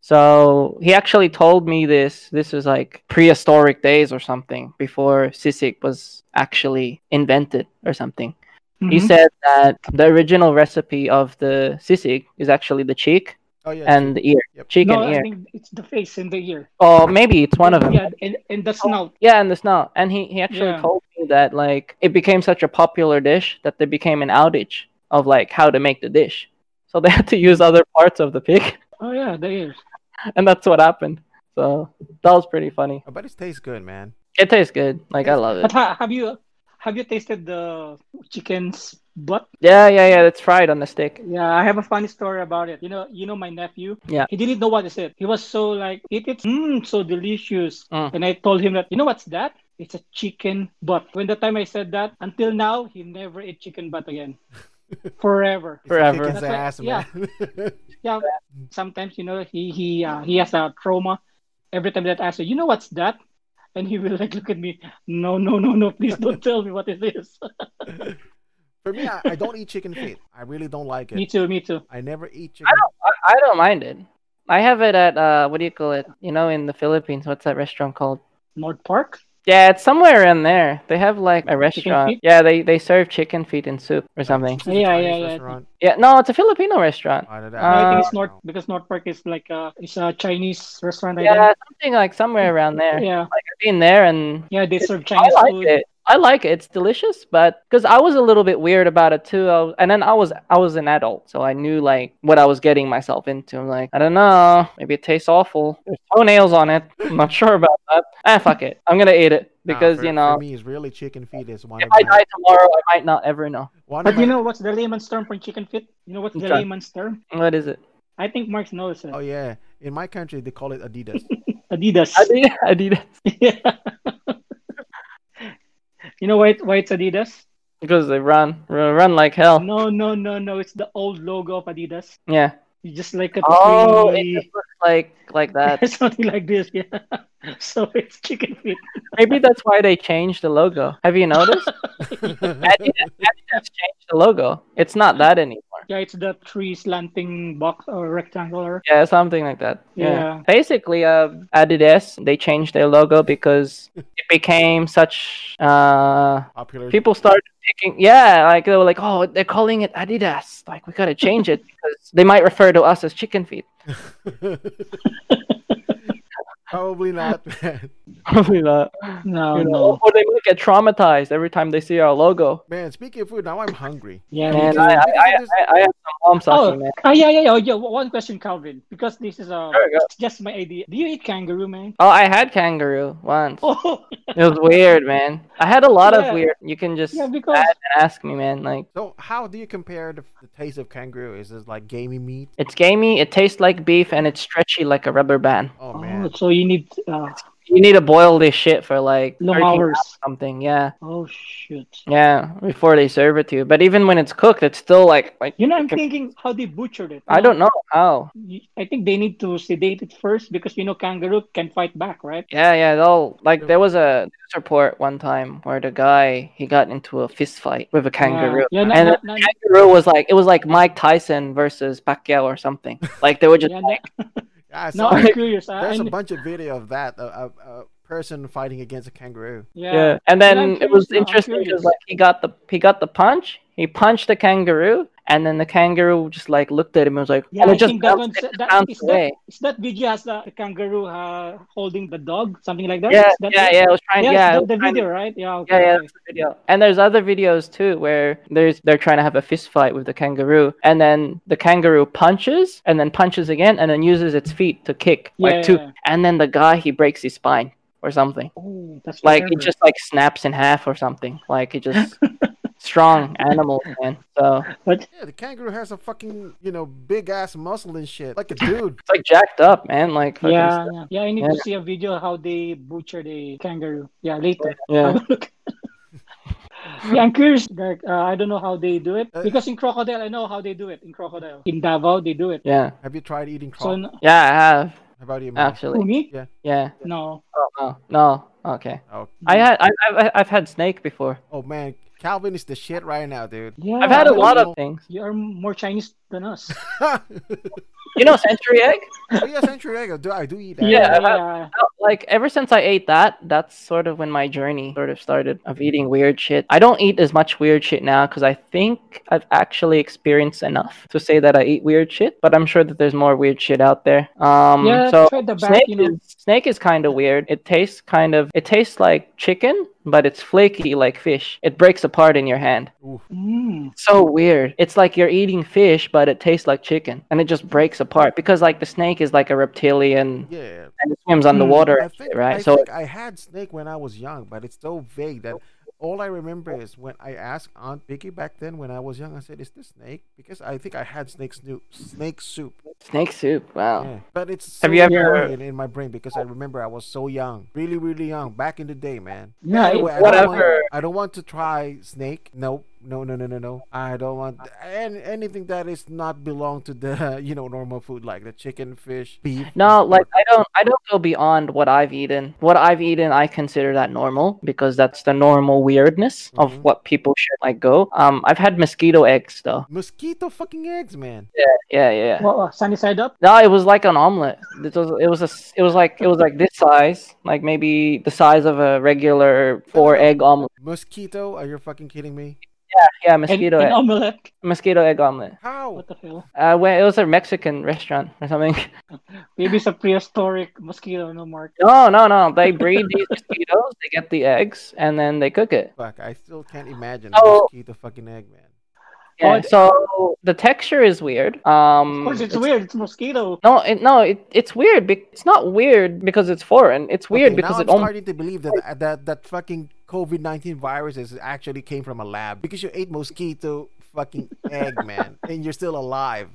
So he actually told me this. This was like prehistoric days or something before sisig was actually invented or something. He Mhm. said that the original recipe of the sisig is actually the cheek oh yeah. and the ear, Yep. cheek No, and I think it's the face and the ear. Or maybe it's one of them. Yeah, and, and the snout. Yeah, and the snow. And he, he actually Yeah. told that like it became such a popular dish that there became an outage of like how to make the dish. So they <laughs> had to use other parts of the pig, Oh yeah, the ears. <laughs> and that's what happened. So that was pretty funny. But it tastes good, man. It tastes good. Like I love it. But ha- have you have you tasted the chicken's butt. Yeah, yeah, yeah. It's fried on the stick. Yeah, I have a funny story about it. You know, you know my nephew. Yeah. He didn't know what is it. He was so like, it, it's mm, so delicious. Mm. And I told him that, you know what's that? It's a chicken butt. When the time I said that, until now, he never ate chicken butt again. <laughs> Forever. Forever. Kick his That's why- ass, yeah. man. Yeah. Sometimes, you know, he he uh, he has a trauma. Every time that I say, you know what's that? And he will like look at me. No, no, no, no. Please don't <laughs> tell me what it is. <laughs> For me, I, I don't eat chicken feet. I really don't like it. me too. Me too. I never eat chicken. I don't. I, I don't mind it. I have it at uh, what do you call it? You know, in the Philippines, what's that restaurant called? North Park. Yeah, it's somewhere in there. They have like a restaurant. Yeah, they they serve chicken feet in soup or something. Yeah, yeah, yeah, restaurant. Yeah, no, it's a Filipino restaurant. I don't- No, I think Uh, it's North because North Park is like a it's a Chinese restaurant. I Yeah, something like somewhere around there. Yeah. Like I've been there and Yeah, they serve I Chinese like food. it. I like it. It's delicious, but because I was a little bit weird about it too. I was, and then I was I was an adult, so I knew like what I was getting myself into. I'm like, I don't know, maybe it tastes awful. There's toenails on it. I'm not <laughs> sure about that. Ah, fuck it. I'm gonna eat it Nah, because for- you know, for me, it's really chicken feet is one if of I my, die tomorrow, I might not ever know. one But my, you know what's the layman's term for chicken feet? You know what's the Okay. layman's term? What is it? I think Mark knows it. Oh yeah, in my country they call it Adidas. <laughs> Adidas. <laughs> Adidas. Adidas. yeah. You know why, it- why it's Adidas? Because they run, run, run like hell. No, no, no, no. It's the old logo of Adidas. Yeah. You just like a Oh, it tree, just looks like like <laughs> that. something like this. Yeah. <laughs> So it's chicken feet. Maybe that's why they changed the logo. Have you noticed? <laughs> Adidas, Adidas changed the logo. It's not that anymore. Yeah, it's the tree slanting box or rectangular. Yeah, something like that. Yeah. Yeah. Basically, uh, Adidas they changed their logo because it became such. Uh, Popular. people started picking. Yeah, like they were like, oh, they're calling it Adidas. Like we gotta change it <laughs> because they might refer to us as chicken feet. <laughs> Probably not. <laughs> man. Probably not. No, You know, no. Or they might get traumatized every time they see our logo. Man, speaking of food, now I'm hungry. Yeah, Man, me I, too. I, I, I, I have some mom Oh, man. ah, yeah, yeah, yeah, yeah. One question, Calvin, because this is uh, There we go. it's just my idea. Do you eat kangaroo, man? Oh, I had kangaroo once. Oh, It was weird, man. I had a lot Yeah. of weird. You can just yeah, because add and ask me, man. Like So, how do you compare the, the taste of kangaroo? Is this like gamey meat? it's gamey, it tastes like beef, and it's stretchy like a rubber band. Oh oh, man, so you need uh, You need to boil this shit for like long 13 hours. something. Yeah, Oh shoot. yeah, before they serve it to you. But even when it's cooked, it's still like like You know, I'm thinking how they butchered it. I don't know how. I think they need to sedate it first because you know kangaroo can fight back, right? Yeah, yeah, they'll like there was a news report one time where the guy he got into a fist fight with a kangaroo. Yeah, yeah, and the na- na- kangaroo was like it was like Mike Tyson versus Pacquiao or something. Like they were <laughs> just yeah, na- yeah, I no, curious. I, there's I, a bunch of video of that. A, a, a person fighting against a kangaroo. yeah. Yeah, and Yeah, I'm then it was curious now, I'm interesting because like he got the he got the punch, he punched the kangaroo, and then the kangaroo just like looked at him and was like, Yeah, and I just think that one. That, is, away. that, is that video has the, kangaroo uh, holding the dog, something like that? Yeah, that yeah, yeah. It was trying. Yeah, Yeah, the, was the trying- video, right? Yeah, okay. Yeah, yeah, okay. the video. And there's other videos too where there's they're trying to have a fist fight with the kangaroo, and then the kangaroo punches, and then punches again, and then uses its feet to kick, Yeah, like two, yeah, and then the guy he breaks his spine or something. Oh, that's Like it just like snaps in half or something. Like it just <laughs> strong animal, man. So But Yeah, the kangaroo has a fucking you know big ass muscle and shit, like a <laughs> dude. it's like jacked up, man. Like yeah, stuff. yeah, yeah. I need Yeah. to see a video how they butcher the kangaroo. Yeah, later. Yeah. will <laughs> look. <laughs> yeah, I'm curious. Like, uh, I don't know how they do it Uh, because in crocodile, I know how they do it. In crocodile, in Davao, they do it. Yeah. Have you tried eating So, crocodile? n- Yeah, I have How about you, actually. who me? Yeah. No. Oh, no. No. Okay. Oh, I had I, I've I've had snake before. oh man, Calvin is the shit right now, dude. Yeah, I've had a lot know. of things. You are more Chinese than us. oh <laughs> You know, century egg. yeah, century egg. I do, I do eat that. Yeah, I've like ever since I ate that, that's sort of when my journey sort of started of eating weird shit. I don't eat as much weird shit now because I think I've actually experienced enough to say that I eat weird shit. But I'm sure that there's more weird shit out there. Um, Yeah, so the back, snake you know. is snake is kind of weird. It tastes kind of it tastes like chicken, but it's flaky like fish. It breaks apart in your hand. Mm. So weird. It's like you're eating fish, but it tastes like chicken, and it just breaks apart because like the snake is like a reptilian Yeah. and it swims underwater, hmm. I and think, right? I so think I had snake when I was young, but it's so vague that all I remember is when I asked Aunt Vicky back then when I was young, I said, "Is this snake?" Because I think I had snake snoop, snake soup. Snake soup. Wow. Yeah. But it's Have you ever- ingrained in my brain because I remember I was so young, really, really young back in the day, man. Yeah, Anyway, I don't, want, whatever. I don't want to try snake. Nope. No, no, no, no, no. I don't want any, anything that is not belong to the <laughs> you know normal food like the chicken, fish, beef. No, like. I don't I don't go beyond what I've eaten. What I've eaten I consider that normal because that's the normal weirdness Mhm. of what people should like go. Um I've had mosquito eggs though. mosquito fucking eggs, man. Yeah, yeah, yeah. Well, uh, sunny side up. No, it was like an omelet. It was it was a s- it was like it was like this size, like maybe the size of a regular four egg omelet. Mosquito? Are you fucking kidding me? Yeah, And, mosquito and egg, omelette. mosquito egg omelet. How? What the hell? Uh, when it was a Mexican restaurant or something. <laughs> Maybe it's a prehistoric mosquito, no Mark. No, no, no. They breed these <laughs> mosquitoes. They get the eggs and then they cook it. Fuck, I still can't imagine Oh. mosquito fucking egg, man. Yeah. Oh, So the texture is weird. Um, Of course, it's, weird. It's mosquito. No, it, no, it, it's weird. Bec- it's not weird because it's foreign. It's weird Okay, because now it I'm only. starting to believe that that that fucking COVID nineteen viruses actually came from a lab because you ate mosquito fucking egg, man, <laughs> and you're still alive.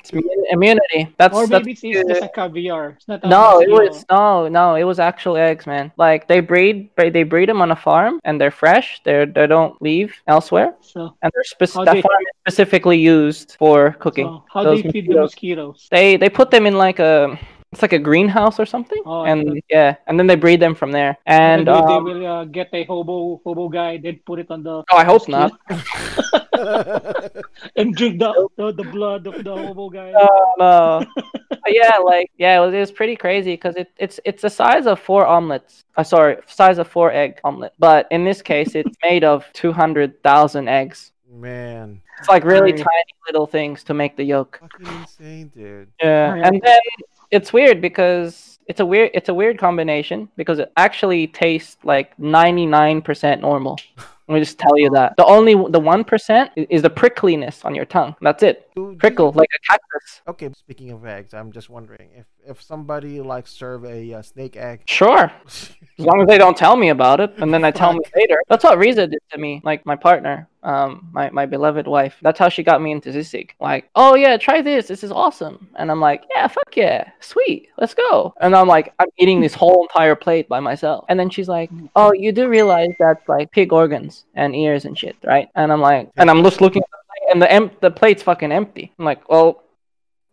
It's immunity. That's Or that's maybe it's, the- it's just a caviar. It's not a no, it was no, no, it was actual eggs, man. Like they breed, they they breed them on a farm, and they're fresh. They they don't leave elsewhere, So, and they're spec- that they- farm is specifically used for cooking. so how Those do you feed the mosquitoes? They they put them in like a it's like a greenhouse or something, Oh, and okay. yeah, and then they breed them from there. And Maybe they um, will uh, get a hobo hobo guy, then put it on the oh, I hope not. <laughs> and drink the the, the blood of the hobo guy. no. <laughs> But yeah, like yeah, it was, it was pretty crazy because it, it's it's the size of four omelets. Uh, sorry, size of four egg omelet. But in this case, it's made of two hundred thousand eggs. man, It's like really Right. tiny little things to make the yolk. fucking insane, dude. Yeah, and then it's weird because it's a weird it's a weird combination because it actually tastes like ninety nine percent normal. Let me just tell you that the only the one percent is the prickliness on your tongue. That's it. Prickle like a cactus. Okay, speaking of eggs, I'm just wondering if if somebody like serve a uh, snake egg. <laughs> Sure. As long as they don't tell me about it, and then I tell me later. That's what Riza did to me, like my partner, um, my, my beloved wife. That's how she got me into sisig. Like, oh yeah, try this. This is awesome. And I'm like, yeah, fuck yeah, sweet, let's go. And I'm like, I'm eating this whole entire plate by myself. And then she's like, oh, you do realize that's like pig organs and ears and shit, right? And I'm like, and I'm just looking and the em- the plate's fucking empty. I'm like, well.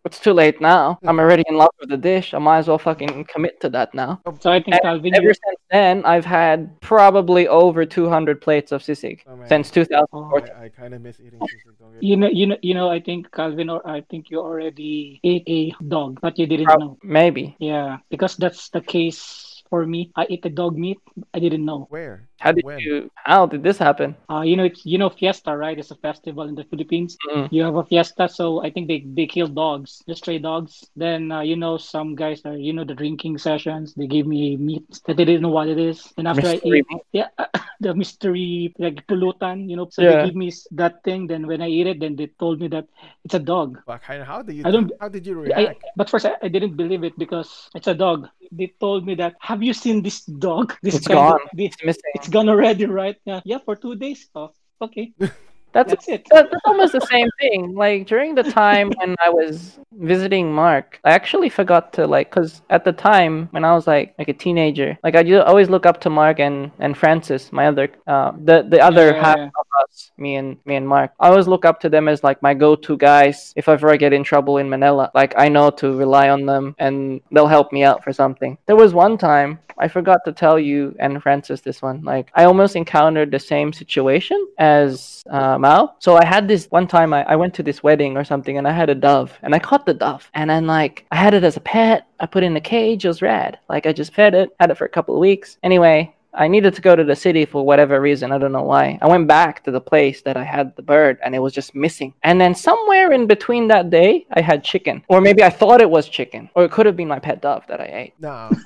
It's too late now. I'm already in love with the dish. I might as well fucking commit to that now. Oh, so I think Calvin, Ever you, since then, I've had probably over 200 plates of sisig Oh, since 2014. I, I kind of miss eating <laughs> sisig. you know, you know, you know. I think Calvin, or I think you already ate a dog, but you didn't Prob- know. Maybe. Yeah, because that's the case for me. I ate the dog meat. I didn't know. Where? How did When? you? How did this happen? Uh, you know, it's you know Fiesta, right? It's a festival in the Philippines. Mm. You have a fiesta, so I think they they kill dogs, just stray dogs. Then uh, you know some guys are you know the drinking sessions. They give me meat that they didn't know what it is. And after Mystery I eat, yeah, <laughs> the mystery like pulutan, you know. So Yeah. they give me that thing. Then when I eat it, then they told me that it's a dog. Fuck, how, how did you? I don't- How did you I, react? but first, I, I didn't believe it because it's a dog. They told me that. Have you seen this dog? This It's kind of- gone. this- It's missing. it's gone already, right? Yeah, yeah, for two days. Oh, okay, <laughs> That's that's it. that- that's almost the same thing. Like during the time when I was visiting Mark, I actually forgot to like, cause at the time when I was like like a teenager, like I ju- always look up to Mark and and Francis, my other uh the the other Yeah, half yeah. of us, me and me and Mark. I always look up to them as like my go-to guys if ever I get in trouble in Manila. Like I know to rely on them and they'll help me out for something. There was one time I forgot to tell you and Francis this one. Like I almost encountered the same situation as uh, Mao. So I had this one time I, I went to this wedding or something and I had a dove and I caught the dove and then like I had it as a pet. I put it in a cage. It was rad. Like I just fed it, had it for a couple of weeks. Anyway, I needed to go to the city for whatever reason. I don't know why. I went back to the place that I had the bird and it was just missing. And then somewhere in between that day, I had chicken. Or maybe I thought it was chicken. Or it could have been my pet dove that I ate. No. <laughs>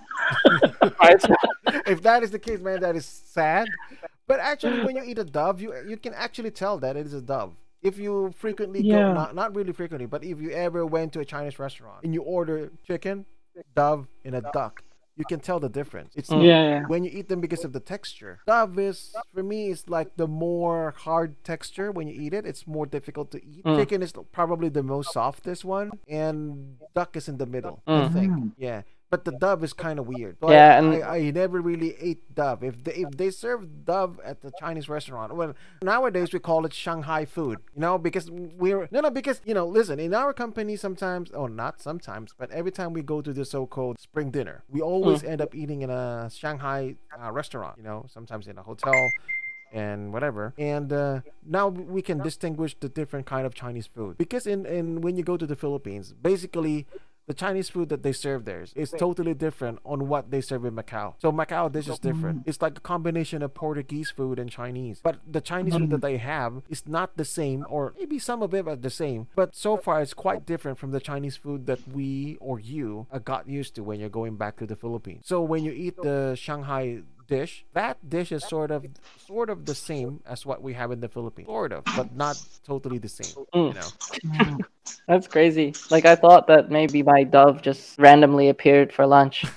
<laughs> If that is the case, man, that is sad. But actually, when <sighs> you eat a dove, you you can actually tell that it is a dove. If you frequently Yeah. go, not not really frequently, but if you ever went to a Chinese restaurant and you order chicken, dove, and a duck, you can tell the difference. It's Mm. Yeah, yeah. when you eat them because of the texture. Dove is for me is like the more hard texture when you eat it. It's more difficult to eat. Mm. Chicken is probably the most softest one, and duck is in the middle. I Mm. think. Yeah. But the dove is kind of weird. So Yeah, I, and- I, I never really ate dove. If they if they serve dove at the Chinese restaurant, well, nowadays we call it Shanghai food. You know, because we're no no because you know listen in our company sometimes oh not sometimes but every time we go to the so-called spring dinner we always end up eating in a Shanghai uh, restaurant. You know, sometimes in a hotel and whatever. And uh, now we can distinguish the different kind of Chinese food because in, in when you go to the Philippines, basically the Chinese food that they serve there is totally different on what they serve in Macau. So Macau dish is different. It's like a combination of Portuguese food and Chinese. But the Chinese food that they have is not the same, or maybe some of it are the same. But so far, it's quite different from the Chinese food that we or you uh, got used to when you're going back to the Philippines. So when you eat the Shanghai dish, that dish is sort of sort of the same as what we have in the Philippines. Sort of, but not totally the same. You Mm. know. That's crazy. Like I thought that maybe my dove just randomly appeared for lunch. <laughs>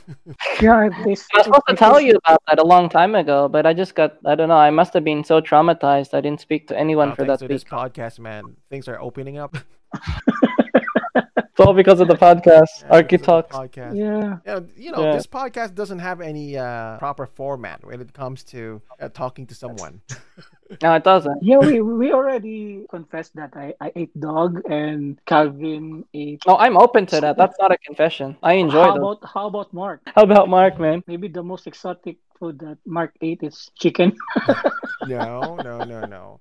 Yeah. I was supposed to tell you about that a long time ago, but I just got I don't know, I must have been so traumatized I didn't speak to anyone Uh, for that to this podcast, man, things are opening up. <laughs> It's all because of the podcast. Yeah, because of the Architalks. podcast. Yeah. Yeah, you know, Yeah. this podcast doesn't have any uh, proper format when it comes to uh, talking to someone. <laughs> No, it doesn't. Yeah, we, we already confessed that I, I ate dog and Calvin ate. No, I'm open to that. That's not a confession. I enjoy it. how them. about how about Mark? How about Mark, man? Maybe the most exotic food that Mark ate is chicken. <laughs> no, no, no, no.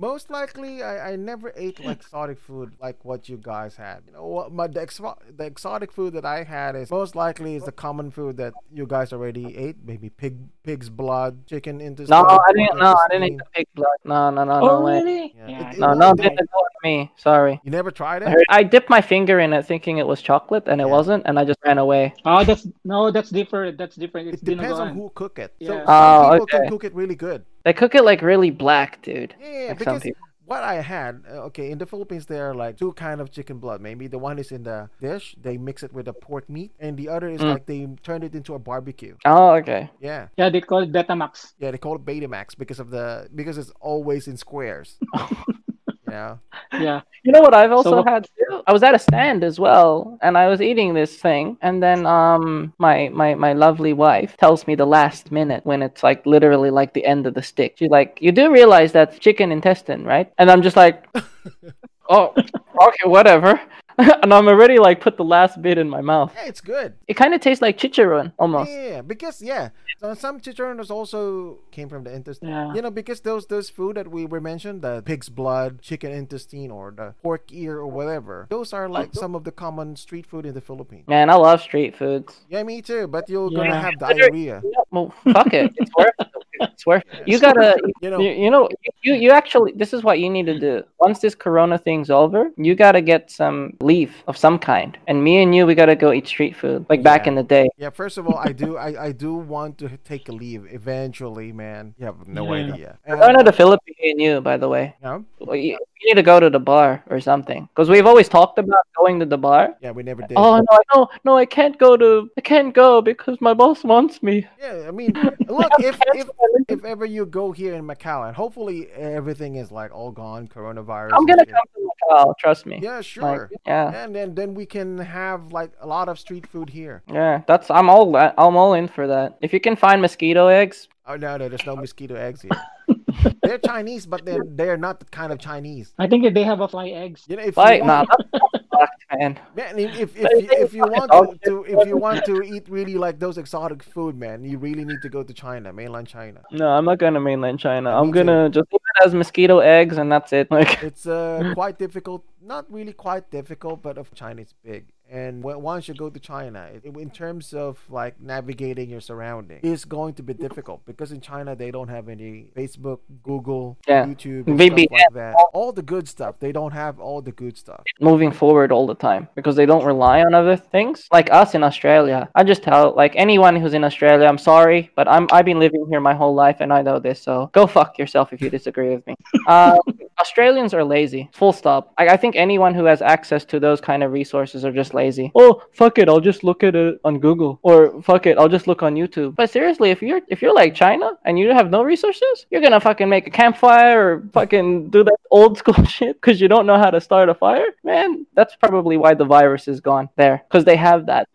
Most likely, I, I never ate like <laughs> exotic food like what you guys had. You know, what my the, exo- the exotic food that I had is most likely is the common food that you guys already ate. Maybe pig pig's blood, chicken intestine. No, I didn't. No, I didn't eat the pig blood. No, no, no, oh, no way. really? Yeah. Yeah. It- it No, was no, didn't go with me. Sorry. You never tried it? heard- I dipped my finger in it thinking it was chocolate, and it Yeah. wasn't, and I just ran away. Oh, that's no, that's different. That's different. It's It depends on who cook it. So Yeah. some Oh, people can okay. cook it really good. They cook it like really black, dude. Yeah, Like because what I had, uh, okay, in the Philippines there are like two kind of chicken blood. Maybe the one is in the dish, they mix it with the pork meat, and the other is Mm. like they turn it into a barbecue. Oh, okay. Yeah, Yeah, they call it Betamax. yeah, they call it Betamax because of the because it's always in squares. <laughs> you know, Yeah. You know what I've also what- had too? I was at a stand as well, and I was eating this thing, and then um my my my lovely wife tells me the last minute when it's like literally like the end of the stick. She's like, "You do realize that's chicken intestine, right?" And I'm just like, <laughs> "Oh, okay, whatever." <laughs> and I'm already like put the last bit in my mouth. yeah, it's good. It kind of tastes like chicharron almost. Yeah, because yeah, so some chicharrones also came from the intestine. Yeah. You know, because those those food that we were mentioned, the pig's blood, chicken intestine, or the pork ear, or whatever, those are like mm-hmm. some of the common street food in the Philippines. Man, I love street foods. Yeah, me too. But you're gonna have diarrhea. <laughs> Well, fuck it. It's worth it. It. You gotta, <laughs> You know, you, you know, you, you actually, this is what you need to do. Once this corona thing's over, you gotta get some leave of some kind. And me and you, we gotta go eat street food, like back in the day. Yeah, first of all, I do I, I do want to take a leave eventually, man. You have no Yeah. idea. Going to the Philippines, me and you, by the way. no? You, you need to go to the bar or something. Because we've always talked about going to the bar. Yeah, we never did. Oh, no, no, no, I can't go to, I can't go because my boss wants me. Yeah, I mean, <laughs> look, if if if ever you go here in Macau, and hopefully everything is like all gone, coronavirus. I'm gonna come to Macau, trust me. Yeah, Like, sure. yeah. And then then we can have like a lot of street food here. Yeah, that's I'm all I'm all in for that. If you can find mosquito eggs, Oh no, no, there's no mosquito eggs here. <laughs> they're Chinese, but they're they're not the kind of Chinese. I think they have a fly eggs. You know, if like you want, that's fucked, man. man, if if, if, you, if you want to, to if you want to eat really like those exotic food, man, you really need to go to China, mainland China. No, I'm not gonna mainland China. I'm gonna just leave it as mosquito eggs and that's it. Like It's uh quite difficult, not really quite difficult, but of China it's big. And when, once you go to China, in terms of like navigating your surrounding, it's going to be difficult because in China they don't have any Facebook, Google, Yeah. YouTube, like that. All the good stuff. They don't have all the good stuff. moving forward all the time because they don't rely on other things. Like us in Australia, I just tell like anyone who's in Australia, I'm sorry, but I'm I've been living here my whole life and I know this. So go fuck yourself if you disagree with me. <laughs> Um, Australians are lazy. Full stop. I, I think anyone who has access to those kind of resources are just lazy. Oh, fuck it, I'll just look at it on Google. Or fuck it, I'll just look on YouTube. But seriously, if you're if you're like China and you have no resources, you're gonna fucking make a campfire or fucking do that old school <laughs> shit because you don't know how to start a fire. Man, that's probably why the virus is gone there because they have that.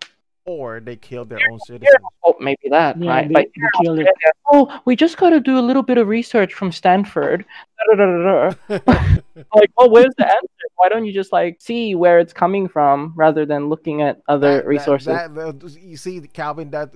Or they kill their own citizens. oh, maybe that, Yeah, right? they- But they killed oh, we just got to do a little bit of research from Stanford. <laughs> Like, oh, where's the answer? Why don't you just like see where it's coming from rather than looking at other That- resources? that- that- you see, Calvin, that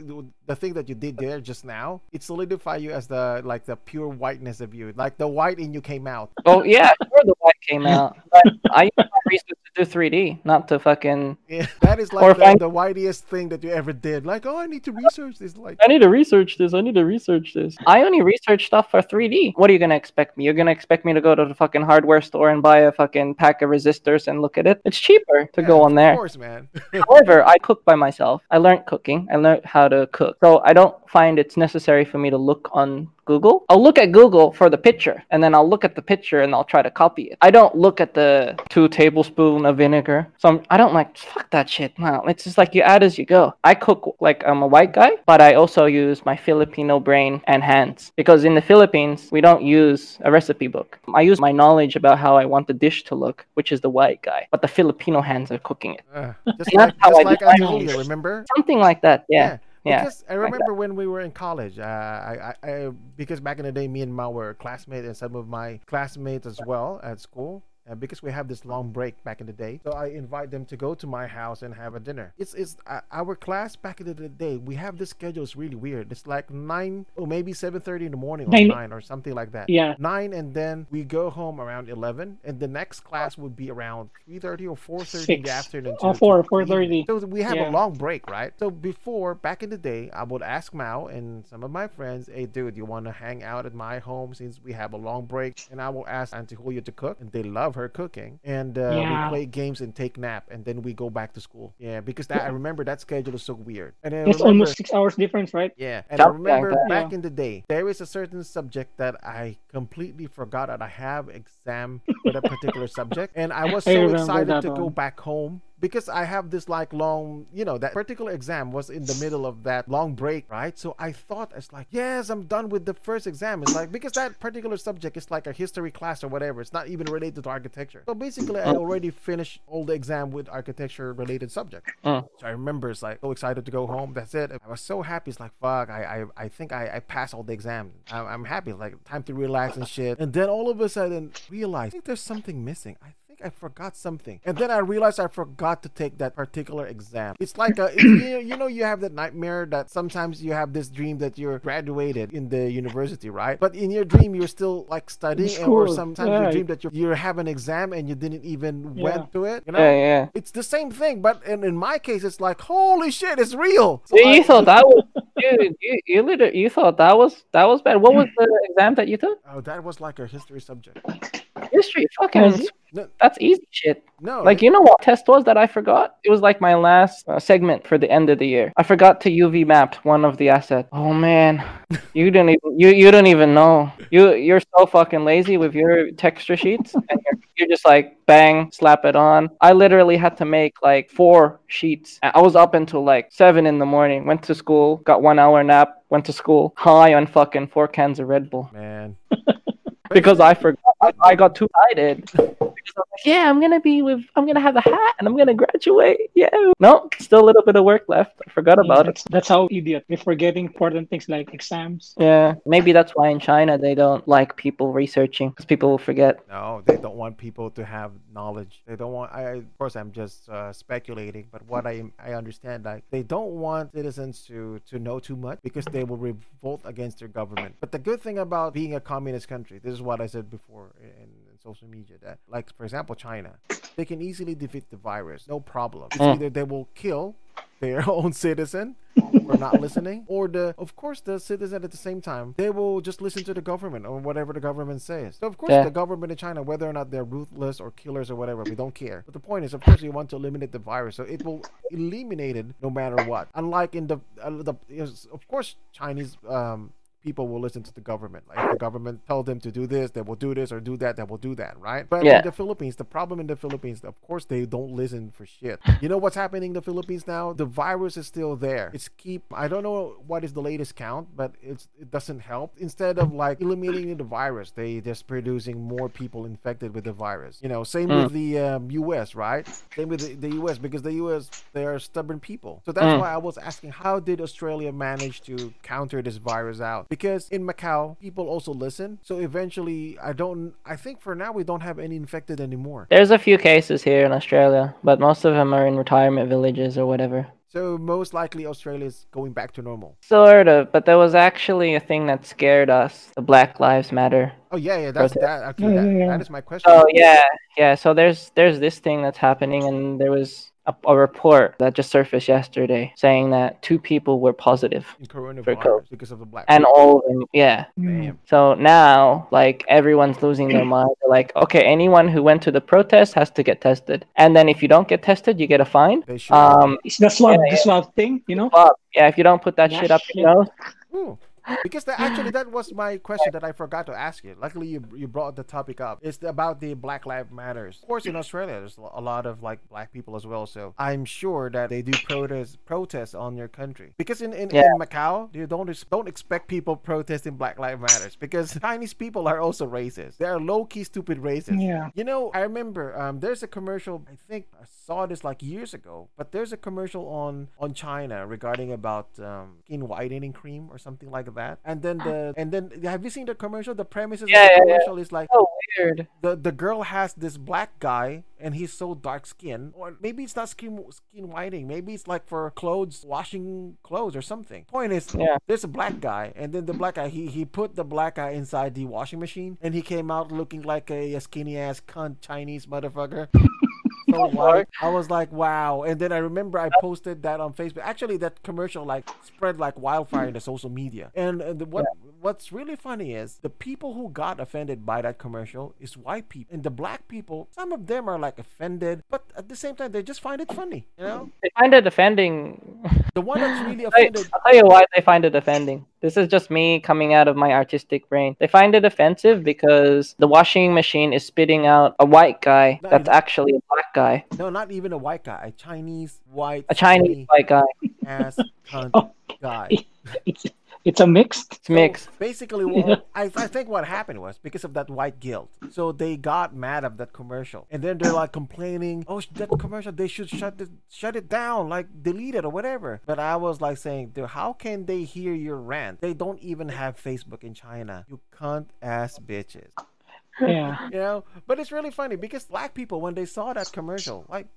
the thing that you did there just now, it solidified you as the like the pure whiteness of you, like the white in you came out. Oh yeah, sure the white came <laughs> out. But I use my research to do 3D, not to fucking. Yeah, that is like the, the whitest thing that you ever did. Like, oh, I need to research this. Like, I need to research this. I need to research this. I only research stuff for 3D. What are you gonna expect me? You're gonna expect me to go to the fucking hardware store and buy a fucking pack of resistors and look at it? It's cheaper to yeah, go on there. Of course, man. <laughs> However, I cook by myself. I learned cooking. I learned how to cook. So I don't find it's necessary for me to look on Google. I'll look at Google for the picture and then I'll look at the picture and I'll try to copy it. I don't look at the two tablespoon of vinegar. So I'm, I don't like fuck that shit. No, it's just like you add as you go. I cook like I'm a white guy, but I also use my Filipino brain and hands because in the Philippines we don't use a recipe book. I use my knowledge about how I want the dish to look, which is the white guy, but the Filipino hands are cooking it. Uh, <laughs> just That's like, how just I like remember? Something like that. Yeah. Yeah. Because I remember when we were in college, uh, I, I, I, because back in the day, me and Mao were classmates, and some of my classmates as well at school. Uh, because we have this long break back in the day, so I invite them to go to my house and have a dinner. It's it's uh, our class back in the day. We have this schedule is really weird. It's like nine or maybe seven thirty in the morning or Nine- nine or something like that. Yeah. nine, and then we go home around eleven, and the next class would be around three thirty or four thirty in the afternoon. Oh, to- four, to 4:30. So we have a long break, right? So before, back in the day, I would ask Mao and some of my friends, "Hey, dude, you want to hang out at my home since we have a long break?" And I will ask Auntie Julia to cook, and they love her cooking. And uh, Yeah. we play games and take nap, and then we go back to school. Yeah, because that I remember that schedule is so weird. And I It's remember- almost six hours difference, right? yeah, and I Something like remember that. back Yeah. in the day, there is a certain subject that I completely forgot that I have exam for that particular subject, and I was <laughs> so remember excited that to go back home because I have this like long, you know, that particular exam was in the middle of that long break, right? So I thought it's like, yes, I'm done with the first exam. It's like because that particular subject is like a history class or whatever. It's not even related to architecture. So basically, I already finished all the exam with architecture related subject. Mm. So I remember it's like so excited to go home. That's it. I was so happy. It's like fuck. I I, I think I, I passed all the exams. I'm, I'm happy. Like time to relax and shit. And then all of a sudden realize I think there's something missing. I think I forgot something. And then I realized I forgot to take that particular exam. It's like a it's, you, you know you have that nightmare that sometimes you have this dream that you're graduated in the university, right? But in your dream you're still like studying, and, or school, sometimes you dream that you you have an exam and you didn't even Yeah. went to it. You know? Yeah, yeah. It's the same thing, but in, in my case, it's like holy shit, it's real. So Yeah, you I- thought that was dude. You you, liter- you thought that was that was bad. What was the exam that you took? Oh, that was like a history subject. <laughs> History. Fucking. Yes. No, That's easy shit. no, Like you know what test was that I forgot? It was like my last uh, segment for the end of the year. I forgot to UV map one of the assets. Oh man, <laughs> you didn't even you you don't even know. You you're so fucking lazy with your texture sheets, and you're, you're just like bang slap it on. I literally had to make like four sheets. I was up until like seven in the morning. Went to school, got one hour nap. Went to school high on fucking four cans of Red Bull man. <laughs> because I forgot. I, I got too excited. Because <laughs> I'm like, yeah, I'm gonna be with, I'm gonna have a hat and I'm gonna graduate. Yeah. No, still a little bit of work left. I forgot about it. that's, that's how idiot. We're forgetting important things like exams. Yeah. Maybe that's why in China they don't like people researching because people will forget. No, they don't want people to have knowledge. They don't want. I of course I'm just uh, speculating, but what I I understand like they don't want citizens to to know too much because they will revolt against their government. But the good thing about being a communist country, this is what I said before in, in social media, that like for example China, they can easily defeat the virus, no problem. It's Mm. either they will kill their <laughs> own citizen for not listening, or the of course the citizen at the same time they will just listen to the government or whatever the government says. So of course Yeah. the government in China, whether or not they're ruthless or killers or whatever, we don't care. But the point is, of course, you want to eliminate the virus, so it will eliminate it no matter what. Unlike in the uh, the of course Chinese um people will listen to the government. Like if the government tell them to do this, they will do this or do that, they will do that, right? But Yeah. in the Philippines, the problem in the Philippines, of course, they don't listen for shit. You know what's happening in the Philippines now? The virus is still there. It's keep. I don't know what is the latest count, but it's it doesn't help. Instead of like eliminating the virus, they just producing more people infected with the virus. You know, same with the um, U.S. Right? Same with the, the U.S. because the U.S. they are stubborn people. So that's Mm. why I was asking, how did Australia manage to counter this virus out? Because in Macau, people also listen. So eventually, I don't. I think for now we don't have any infected anymore. There's a few cases here in Australia, but most of them are in retirement villages or whatever. So most likely Australia is going back to normal. Sort of, but there was actually a thing that scared us the Black Lives Matter. Oh yeah, yeah. That's Protest. that. Actually, Yeah, that, yeah, yeah. that is my question. Oh yeah, yeah. So there's there's this thing that's happening, and there was a, a report that just surfaced yesterday saying that two people were positive, in coronavirus COVID. because of the black. and all of them, yeah. Damn. So now, like everyone's losing their mind. They're like, okay, anyone who went to the protest has to get tested, and then if you don't get tested, you get a fine. They should. Um, It's the swab, Yeah, the swab thing, you know? yeah, if you don't put that That shit up shit. your nose, Ooh. Because that, actually that was my question that I forgot to ask you. Luckily you you brought the topic up. It's about the Black Lives Matters. Of course, in Australia there's a lot of like black people as well. So I'm sure that they do protest protests on your country. Because in in, Yeah. in Macau, you don't don't expect people protesting Black Lives Matters because Chinese people are also racist. They are low key stupid racist. Yeah. You know, I remember um, there's a commercial. I think I saw this like years ago, but there's a commercial on on China regarding about um, skin whitening cream or something like that. And then the and then have you seen the commercial? The premises Yeah, of the yeah, yeah. commercial is like so weird. the the girl has this black guy and he's so dark skinned or maybe it's not skin skin whitening maybe it's like for clothes washing clothes or something point is Yeah. there's a black guy and then the black guy he he put the black guy inside the washing machine and he came out looking like a, a skinny ass cunt chinese motherfucker <laughs> so white. I was like, wow. And then I remember I posted that on Facebook. Actually, that commercial like spread like wildfire in the social media. And uh, the, what what's really funny is the people who got offended by that commercial is white people, and the black people. Some of them are like offended, but at the same time they just find it funny. You know, They find it offending. the one that's really <laughs> I'll tell you- offended. I'll tell you why they find it offending. This is just me coming out of my artistic brain. They find it offensive because the washing machine is spitting out a white guy No, that's it- actually a black guy, No, not even a white guy, a Chinese white a Chinese white guy. ass cunt <laughs> guy. <laughs> It's it's a mixed. It's mixed. So basically, <laughs> what I, I think what happened was because of that white guilt. So they got mad of that commercial, and then they're like complaining, "Oh, that commercial, they should shut it, shut it down, like delete it or whatever." But I was like saying, "Dude, how can they hear your rant? They don't even have Facebook in China. You cunt ass bitches." Yeah. You know, but it's really funny because black people when they saw that commercial, like,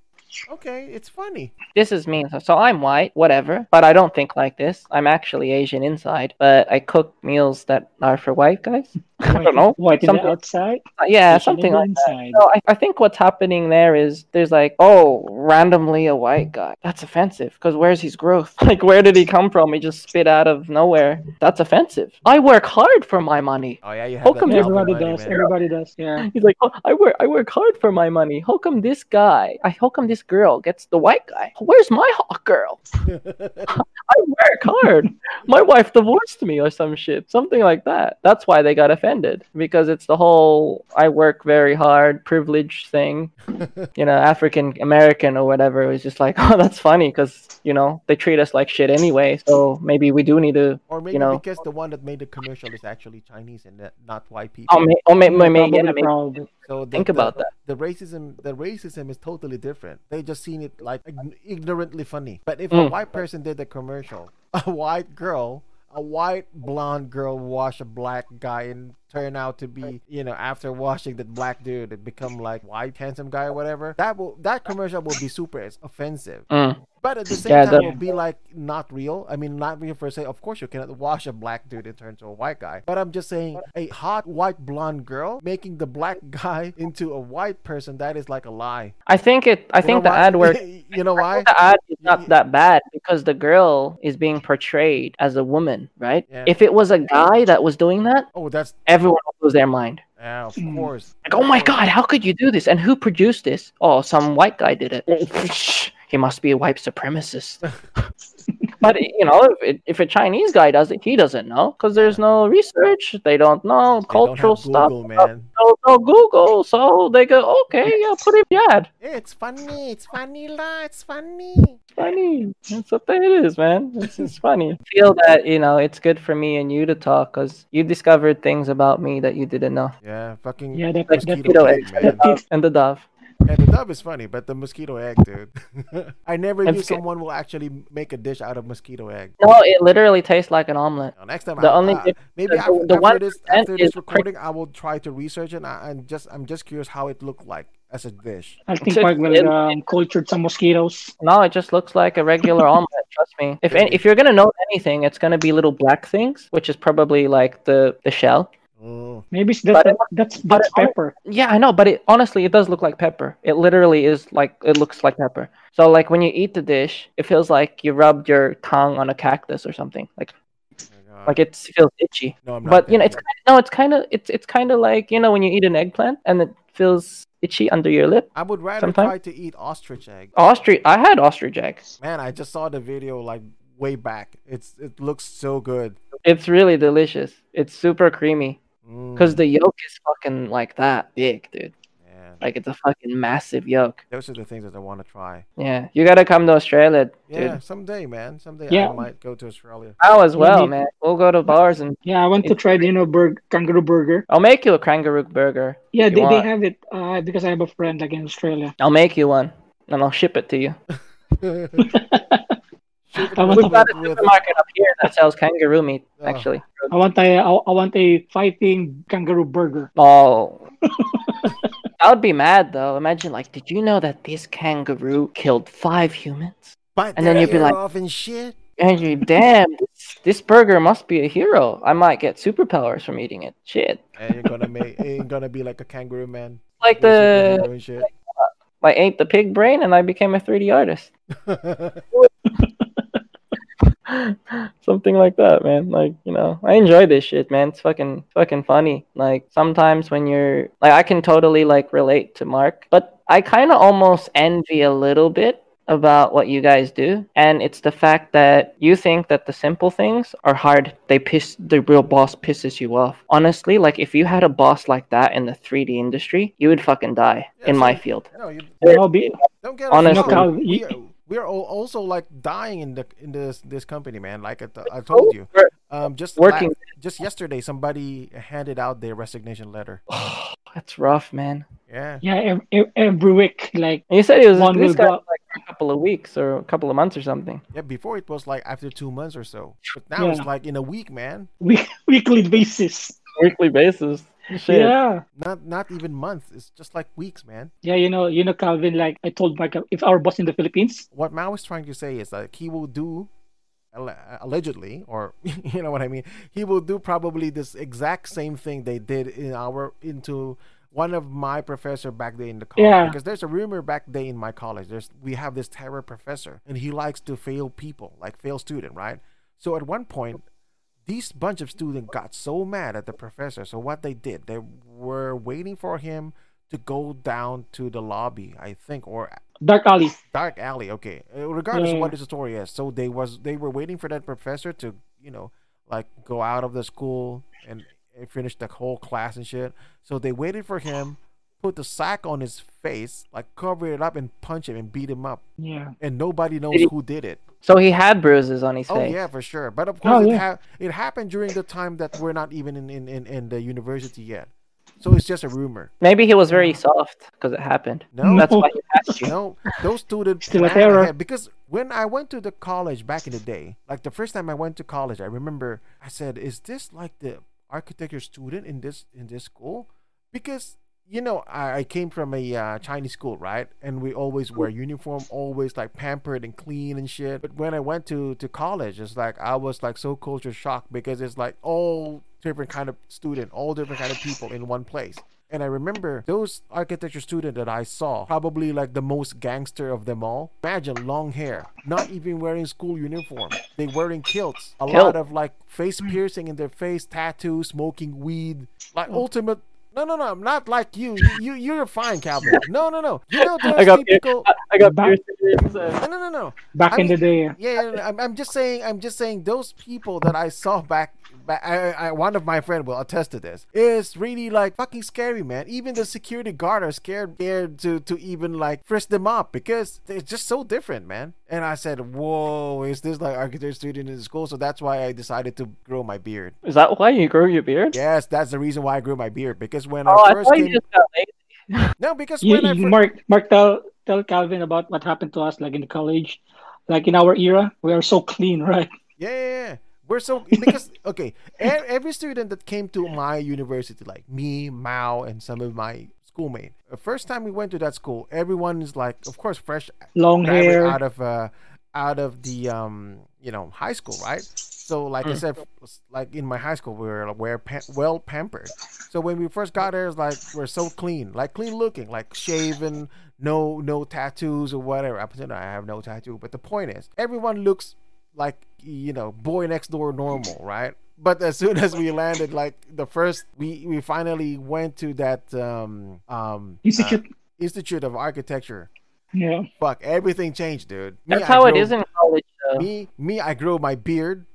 okay, it's funny. This is me. So, so I'm white, whatever, but I don't think like this. I'm actually Asian inside, but I cook meals that are for white guys. <laughs> I don't know. White Something- outside. Uh, yeah, Asian something in the like that. So I, I think what's happening there is there's like, oh, randomly a white guy. That's offensive because where's his growth? <laughs> Like, where did he come from? He just spit out of nowhere. That's offensive. I work hard for my money. Oh yeah, you have How come Everybody money, does. man. Everybody does. Yeah. He's like, oh, I work, I work hard for my money. How come this guy? I how come this girl gets the white guy? Where's my hot girl? <laughs> I work hard. My wife divorced me or some shit, something like that. That's why they got offended because it's the whole I work very hard privilege thing. <laughs> You know, African American or whatever. It was just like, <laughs> oh, that's funny because you know they treat us like shit anyway. So maybe we do need to. Or maybe know. because the one that made the commercial is actually Chinese and not white people. Oh, may, oh, may, may, may, Probably, yeah, maybe. So the, Think the- about that. The racism, the racism is totally different. They just seen it like ignorantly funny. But if a Mm. white person did the commercial, <laughs> a white girl, a white blonde girl wash a black guy and turn out to be, you know, after washing that black dude, it become like white handsome guy or whatever. That will that commercial will be super offensive. Mm. But at the same Yeah, time, the- it will be like not real. I mean, not real for say. Of course, you cannot wash a black dude and turn to a white guy. But I'm just saying, a hot white blonde girl making the black <laughs> guy into a white person. That is like a lie. I think it. I You think the why? ad work. <laughs> you know why? The ad is not that bad because the girl is being portrayed as a woman, right? Yeah. If it was a guy that was doing that, Oh, that's everyone lose their mind. yeah, of course. Like, oh my god, how could you do this? And who produced this? Oh, some white guy did it. <laughs> he must be a white supremacist. But you know, if, it, if a Chinese guy does it, he doesn't know because there's no research. They don't know They don't cultural have stuff. Google, man. No, no Google, so they go, okay, yeah, put it in the ad. It's funny. It's funny, la. It's funny. funny. That's what it is, man. It's just funny. I feel that you know it's good for me and you to talk because you discovered things about me that you didn't know. Yeah, fucking Yeah, that- Like that- mosquito mosquito egg, eggs and the dove. And the dove. Yeah, the dove is funny, but the mosquito egg, dude. <laughs> I never That's knew good. someone will actually make a dish out of mosquito egg. No, it literally tastes like an omelet. Now, next time, The I, only uh, maybe the- after, the after one this after this recording, I will try to research it. And I, I'm just I'm just curious how it looked like as a dish. I think So Mark will it- um, cultured some mosquitoes. No, it just looks like a regular <laughs> omelet. Trust me. If any, if you're gonna know anything, it's gonna be little black things, which is probably like the the shell. Oh, Maybe it's that's But it- that's but that's it- pepper. Yeah, I know, but it honestly it does look like pepper. It literally is like it looks like pepper. So like when you eat the dish, it feels like you rubbed your tongue on a cactus or something. Like oh my like it feels itchy. no, I'm not But you know, it's kinda, no, it's kind of it's it's kind of like you know when you eat an eggplant and it feels itchy under your lip. I would rather sometime- try to eat ostrich egg. Ostrich, I had ostrich eggs. Man, I just saw the video like way back. It's it looks so good. It's really delicious. It's super creamy Mm, because the yolk is fucking like that big, dude. man, Like it's a fucking massive yolk. those are the things that I want to try. Yeah, you gotta come to Australia, dude. Yeah, someday, man. Someday Yeah. I might go to Australia. How as well, Maybe- man. We'll go to bars and Yeah, I want to try the you know burg- kangaroo burger. I'll make you a kangaroo burger. Yeah, they, they have it uh, because I have a friend like in Australia. I'll make you one and I'll ship it to you. <laughs> <laughs> Shoot I want We've got a with- supermarket up here that sells kangaroo meat, Oh. actually. I want a I I want a fighting kangaroo burger. Oh. <laughs> I would be mad though. Imagine, like, did you know that this kangaroo killed five humans? Bite And then you'd be like- off and shit. And you, damn, this, this burger must be a hero. I might get superpowers from eating it. Shit. And you're gonna make ain't gonna be like a kangaroo man. Like the, superhero and shit. I uh, ate the pig brain and I became a 3D artist. <laughs> <laughs> <laughs> Something like that, man. Like, you know, I enjoy this shit, man. It's fucking fucking funny. Like sometimes when you're like I can totally like relate to Mark, but I kind of almost envy a little bit about what you guys do. And it's the fact that you think that the simple things are hard. They piss the real boss pisses you off. Honestly, like if you had a boss like that in the 3D industry, you would fucking die Yeah, in my field. no, you I'll be don't get us Honestly. No, you- are, we are al- also like dying in the in this this company, man. Like I told you. Um, just Working. la- just yesterday, somebody handed out their resignation letter. <sighs> That's rough, man. Yeah. yeah ev- ev- every week like And you said it was One this will guy like a couple of weeks or a couple of months or something. Yeah. Before it was like after two months or so, but now it's like in a week, man. week, <laughs> weekly basis. Weekly basis. Shit. Yeah. Not not even months. It's just like weeks, man. Yeah, you know, you know, Calvin. Like I told Mark, if our boss in the Philippines, What Mao is trying to say is that he will do allegedly or <laughs> you know what i mean he will do probably this exact same thing they did in our into one of my professor back there in the college Yeah. because there's a rumor back there in my college there's we have this terror professor and he likes to fail people like fail student right so at one point these bunch of students got so mad at the professor. So what they did they were waiting for him to go down to the lobby i think or Dark Alley. dark alley okay. Uh, regardless Yeah, of what the story is so they was they were waiting for that professor to you know like go out of the school and, and finish the whole class and shit. So they waited for him put the sack on his face like cover it up and punch him and beat him up Yeah. and nobody knows he- who did it So he had bruises on his oh face. yeah for sure but of Oh, course it, ha- it happened during the time that we're not even in, in, in, in the university yet so it's just a rumor Maybe he was very soft because it happened. no That's why he asked you. <laughs> No, those students Still a plan terror. ahead. because when I went to the college back in the day, like the first time I went to college, I remember I said, "Is this like the architecture student in this in this school?" Because you know, I, I came from a uh, Chinese school, right? And we always wear mm. uniform, always like pampered and clean and shit. But when I went to to college, it's like I was like so culture shocked because it's like all different kind of student, all different kind of people in one place. And I remember those architecture student that I saw, probably like the most gangster of them all. Imagine long hair, not even wearing school uniform. They wearing kilts. A lot of like face mm. piercing in their face, tattoos, smoking weed. Like mm. ultimate no, no, no, I'm not like you. You, you you're fine, Calvin. No, no, no. You know those I got typical. I got Back- piercings. No, no, no, no. Back I in the day. Yeah, yeah, yeah, I'm, I'm just saying. I'm just saying. Those people that I saw back, back I, I, one of my friend will attest to this. Is really like fucking scary, man. Even the security guard are scared, scared to to even like frisk them up because they're just so different, man. And I said, "Whoa, is this like architecture student in the school?" So that's why I decided to grow my beard. Is that why you grew your beard? Yes, that's the reason why I grew my beard because when Oh, I I first thought came, you just got lazy. no, because You, when I you- Mark, Mark, tell tell Calvin about what happened to us, like in the college, like in our era, we are so clean, <laughs> right? Yeah, yeah, yeah. We're so because <laughs> okay, e- every student that came to my university, like me, Mao, and some of my schoolmates, the first time we went to that school, everyone is like, of course, fresh Long hair. out of uh, out of the um, you know, high school, right? So, like I Mm. said, like in my high school, we were we're pa- well pampered. So when we first got there, it's like we're so clean, like clean looking, like shaven, no no tattoos or whatever. Up until now, I have no tattoo, but the point is, everyone looks like you know, boy next door normal, right? But as soon as we landed, like the first, we we finally went to that um um uh, Institute. Institute of Architecture. yeah. Fuck, everything changed, dude. Me, That's I how it grew- is in college. Though. me me i grew my beard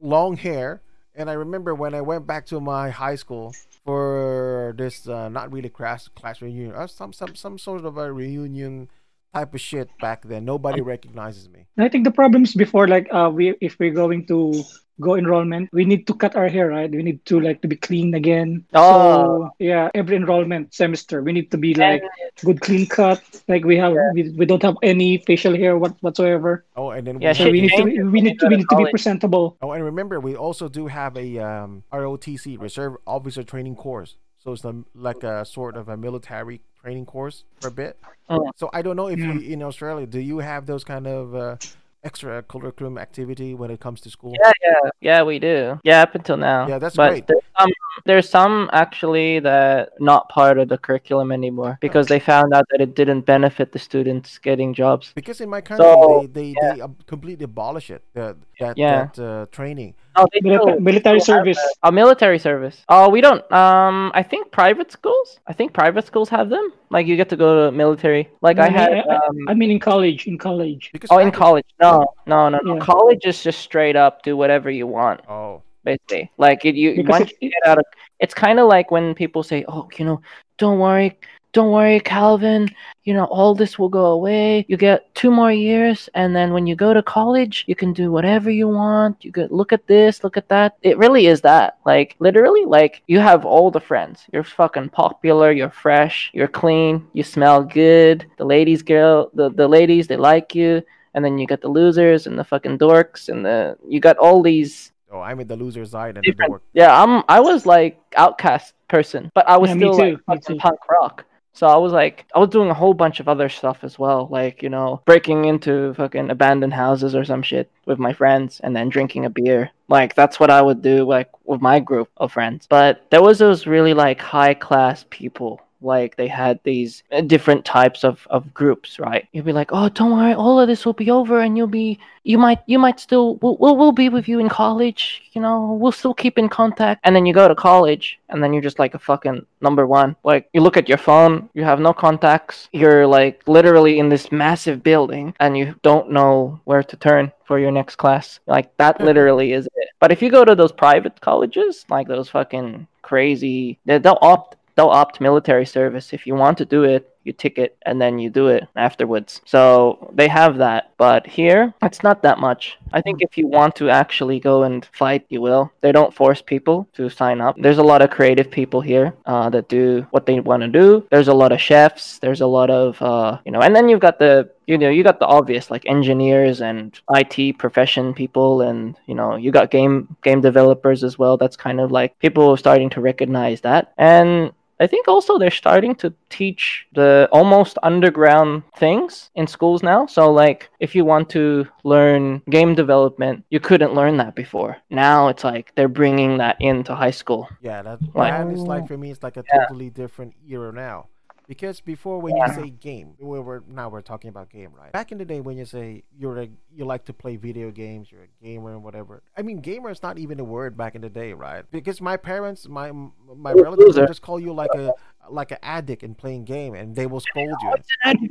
long hair and i remember when i went back to my high school for this uh, not really class class reunion or some some some sort of a reunion type of shit back then nobody recognizes me I think the problems before, like, uh, we if we're going to go enrollment, we need to cut our hair, right? We need to like to be clean again. Oh. So yeah, every enrollment semester, we need to be like good clean cut. Like we have, we, we don't have any facial hair what, whatsoever. oh and then Yeah, we, So we need to, changes we need to, we need to be presentable. oh and remember we also do have a um rotc reserve officer training course so it's a, like a sort of a military training course for a bit Oh. so i don't know if Yeah. you in australia do you have those kind of uh, extra curriculum activity when it comes to school Yeah, yeah, yeah, we do. Yeah, up until now. Yeah, that's but great. There's some, there's some actually that not part of the curriculum anymore because they found out that it didn't benefit the students getting jobs. Because in my country, So, they they, they completely abolish it. The, that Yeah. that uh, training. Oh, they Milita- military still service. that. Oh, military service. Oh, we don't. Um, I think private schools. I think private schools have them. Like you get to go to military. Like I I had. I- Um, I mean, in college, in college. Because oh, in college. No, no, no, no. Yeah. College is just straight up do whatever you want. Oh, basically. Like it, you Because once you get out of, it's kind of like when people say, "Oh, you know, don't worry, don't worry, Calvin. You know, all this will go away. You get two more years, and then when you go to college, you can do whatever you want. You could look at this, look at that. It really is that. Like literally, like you have all the friends. You're fucking popular. You're fresh. You're clean. You smell good. The ladies, girl, the the ladies, they like you." And then you got the losers and the fucking dorks and the you got all these oh, I'm in the loser side and the different. Yeah, I'm. I was like outcast person, but I was Yeah, still like fucking punk rock. So I was like, I was doing a whole bunch of other stuff as well, like you know, breaking into fucking abandoned houses or some shit with my friends, and then drinking a beer. Like that's what I would do, like with my group of friends. But there was those really like high class people. Like they had these uh, different types of, of groups, right? You'd be like, oh, don't worry, all of this will be over, and you'll be you might you might still we'll, we'll, we'll be with you in college you know we'll still keep in contact. And then you go to college and then you're just like a fucking number one. Like you look at your phone you have no contacts you're like literally in this massive building and you don't know where to turn for your next class. Like that literally is it. But if you go to those private colleges like those fucking crazy they'll opt they'll opt military service. If you want to do it you tick it and then you do it afterwards. So they have that. But here it's not that much. I think if you want to actually go and fight you will. They don't force people to sign up. There's a lot of creative people here uh, that do what they want to do. There's a lot of chefs. There's a lot of uh, you know and then you've got the you know you got the obvious like engineers and IT profession people and you know you got game game developers as well. That's kind of like people are starting to recognize that. And I think also they're starting to teach the almost underground things in schools now. So like if you want to learn game development, you couldn't learn that before. Now it's like they're bringing that into high school. Yeah, that, Like- that is like for me. It's like a Yeah. totally different era now. Because before, when Yeah. you say game, we we're now we're talking about game, right? Back in the day, when you say you're a you like to play video games, you're a gamer and whatever. I mean, gamer is not even a word back in the day, right? Because my parents, my my Loser. relatives, just call you like a like an addict in playing game, and they will scold you. <laughs>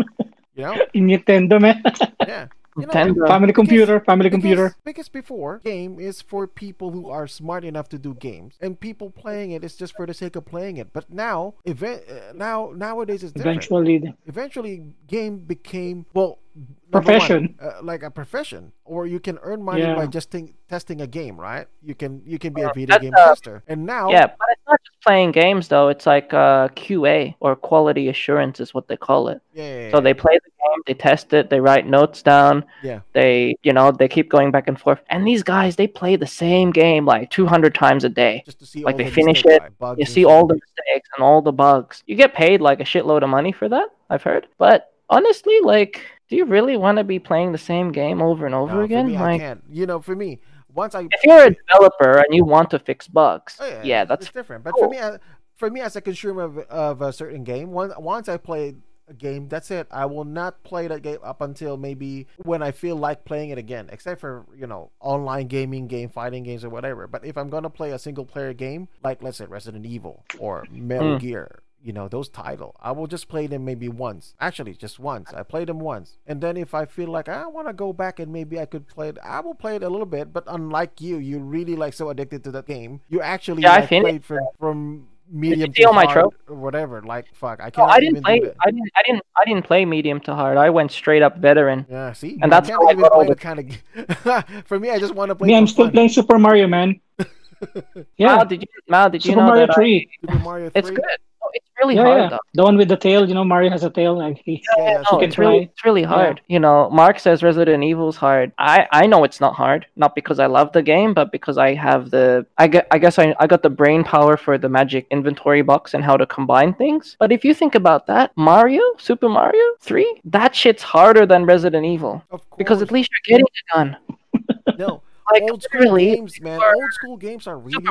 You know? In Nintendo, man. Yeah. You know, Nintendo. family Because- computer, family computer. Because, because before, game is for people who are smart enough to do games, and people playing it is just for the sake of playing it. But now, event uh, now nowadays it's different. Eventually, Eventually, game became well number Profession. one, uh, like a profession, or you can earn money Yeah. by just ting- testing a game, right? You can you can be a video game uh, tester, and now Yeah, but it's not just playing games though. It's like uh, QA or quality assurance is what they call it. yeah, yeah, So yeah, they play the game, they test it, they write notes down. Yeah. They, you know, they keep going back and forth. And these guys, they play the same game like 200 times a day. just to see like all they the finish it, right? You see all the mistakes and all the bugs. You get paid like a shitload of money for that, I've heard. But honestly, like, do you really want to be playing the same game over and over No, again? me, I can't. You know, for me, once I if you're a developer and you want to fix bugs, Oh, yeah, it's- that's different. But cool. for me, for me as a consumer of, of a certain game, once once I play a game, that's it. I will not play that game up until maybe when I feel like playing it again. Except for you know online gaming, game fighting games or whatever. But if I'm gonna play a single player game, like let's say Resident Evil or Metal Mm. Gear. You know those title. I will just play them maybe once. Actually, just once. I played them once, and then if I feel like I want to go back and maybe I could play it, I will play it a little bit. But unlike you, you really like so addicted to that game. You actually Yeah, I like, finished played from from medium see to all my hard or whatever. Like fuck, I can't. I didn't even play. I didn't. I didn't. I didn't play medium to hard. I went straight up veteran. Yeah, see, And that's I how I even got all play the- the kind of. <laughs> for me, I just want to play. me, I'm still fun. playing Super Mario, man. <laughs> yeah, Mao, did you? Mao, did you know Mario that I- Super Mario 3. it's good. Oh, it's really Yeah, hard yeah. though. The one with the tail, you know, Mario has a tail. Like he, Yeah, yeah, No, so can it's really, it's really hard. You know, Mark says Resident Evil's hard. I, I know it's not hard, not because I love the game, but because I have the, I get, I guess I, I got the brain power for the magic inventory box and how to combine things. But if you think about that, Mario, Super Mario Three, that shit's harder than Resident Evil Of course. because at least you're getting it done. <laughs> no Like old school literally, games, man. are Old school games are really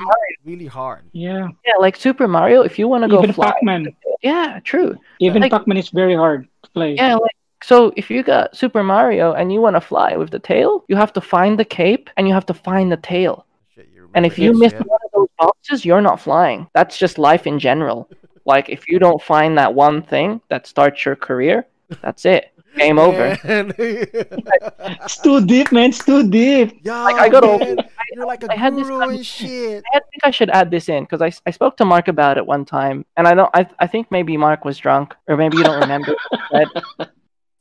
really hard. yeah. yeah, like Super Mario. If you want to go Even fly, Pac-Man. yeah, true. Even Like- Pac-Man is very hard to play. Yeah, like so if you got Super Mario and you want to fly with the tail, you have to find the cape and you have to find the tail. Shit, And if you that miss shit? one of those boxes, you're not flying. That's just life in general. <laughs> Like if you don't find that one thing that starts your career, that's it. Game over. <laughs> Man. It's too deep, man. It's too deep. yeah, Like, I got all- man. You're like a I had this guru and shit. I think I should add this in because I, I spoke to Mark about it one time, and I don't I, I think maybe Mark was drunk or maybe you don't remember. but, <laughs> but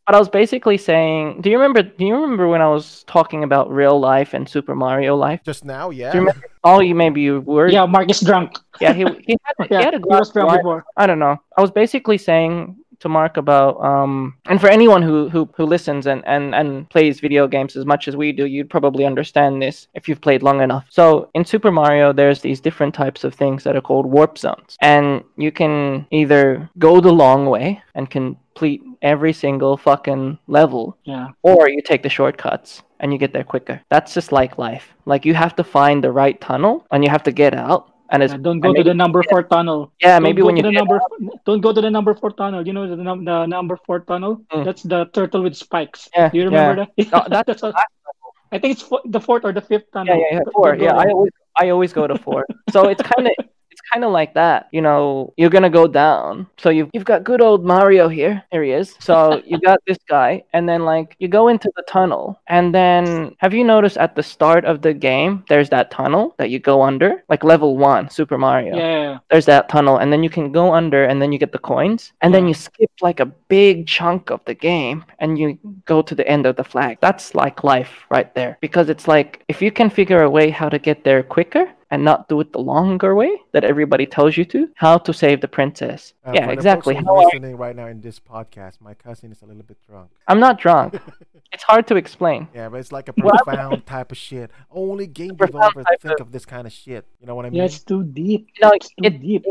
I was basically saying, do you remember? Do you remember when I was talking about real life and Super Mario life? Just now, yeah. Do you remember? Oh, you maybe you were. Yeah, Mark is drunk. yeah. He he had, he <laughs> had a he glass was drunk before. I don't know. I was basically saying to Mark about um and for anyone who who, who listens and, and and plays video games as much as we do, you'd probably understand this if you've played long enough. So in Super Mario there's these different types of things that are called warp zones. And you can either go the long way and complete every single fucking level Yeah. or you take the shortcuts and you get there quicker. That's just like life. Like you have to find the right tunnel and you have to get out. And it's Yeah, don't go and to maybe- the number four tunnel. yeah, Don't maybe when you the number. Don't go to the number four tunnel. You know the, num- the number four tunnel. Mm. That's the turtle with spikes. Yeah, Do you remember that? <laughs> No, that's what- I think it's the fourth or the fifth tunnel. yeah, yeah, yeah, four. Yeah, I always I always go to four. so it's kind of <laughs> kind of like that. You know, you're gonna go down. So you've you've got good old Mario here. Here he is. So <laughs> you got this guy, and then like you go into the tunnel, and then have you noticed at the start of the game there's that tunnel that you go under, like level one, Super Mario. Yeah. There's that tunnel, and then you can go under, and then you get the coins, and then you skip like a big chunk of the game, and you go to the end of the flag. That's like life right there, because it's like if you can figure a way how to get there quicker and not do it the longer way that everybody tells you to, how to save the princess. Uh, yeah, exactly. folks How who are I, listening right now in this podcast, my cousin is a little bit drunk. I'm not drunk. <laughs> it's hard to explain. Yeah, but it's like a profound type of shit. Only game developers think of- of this kind of shit. You know what I mean? Yeah, it's too deep. No, it's too it- deep.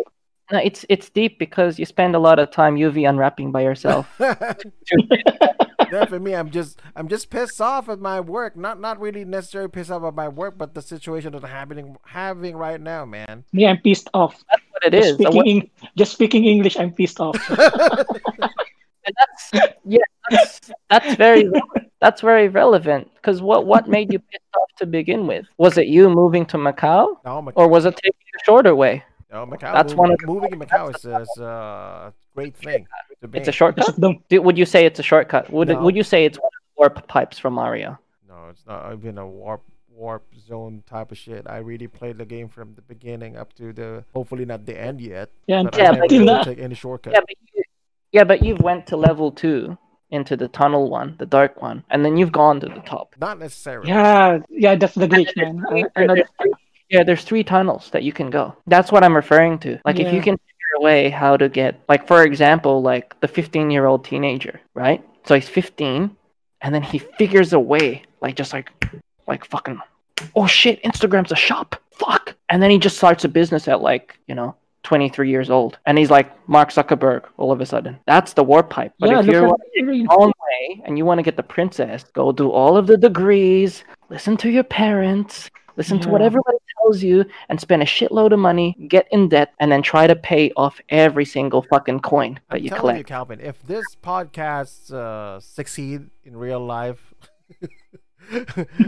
No, it's it's deep because you spend a lot of time UV unwrapping by yourself. <laughs> yeah, for me, I'm just I'm just pissed off at my work. Not not really necessarily pissed off at my work, but the situation that's happening having right now, man. Me, I'm pissed off. That's what it Just is. speaking, What- Eng- just speaking English, I'm pissed off. <laughs> And that's yeah, that's that's very that's very relevant because what what made you pissed off to begin with? Was it you moving to Macau, No, Mac- or was it taking the shorter way? no Macau. that's moving, one of the- moving in Macau is, is a great thing. To It's a me. shortcut. Because. Do- Would you say it's a shortcut? Would No. Would you say it's one of warp pipes from Mario? No, it's not even a warp warp zone type of shit. I really played the game from the beginning up to the hopefully not the end yet. Yeah, But Yeah, I but never until really take any shortcut. Yeah, but you, yeah, but you've went to level two into the tunnel one, the dark one, and then you've gone to the top. Not necessarily. Yeah, yeah, that's the glitch, man. I, I There's three- yeah, there's three tunnels that you can go. That's what I'm referring to. Like if you can figure a way how to get, like for example, like the 15 year old teenager, right? So he's 15, and then he figures a way, like just like, like fucking, oh shit, Instagram's a shop, fuck, and then he just starts a business at like you know 23 years old, and he's like Mark Zuckerberg all of a sudden. That's the warp pipe. But yeah, if you're your own way and you want to get the princess, go do all of the degrees, listen to your parents, listen to what Yeah. everybody tells you, and spend a shitload of money, get in debt, and then try to pay off every single fucking coin that I'm you telling you, collect. Calvin, if this podcast uh, succeed in real life, <laughs>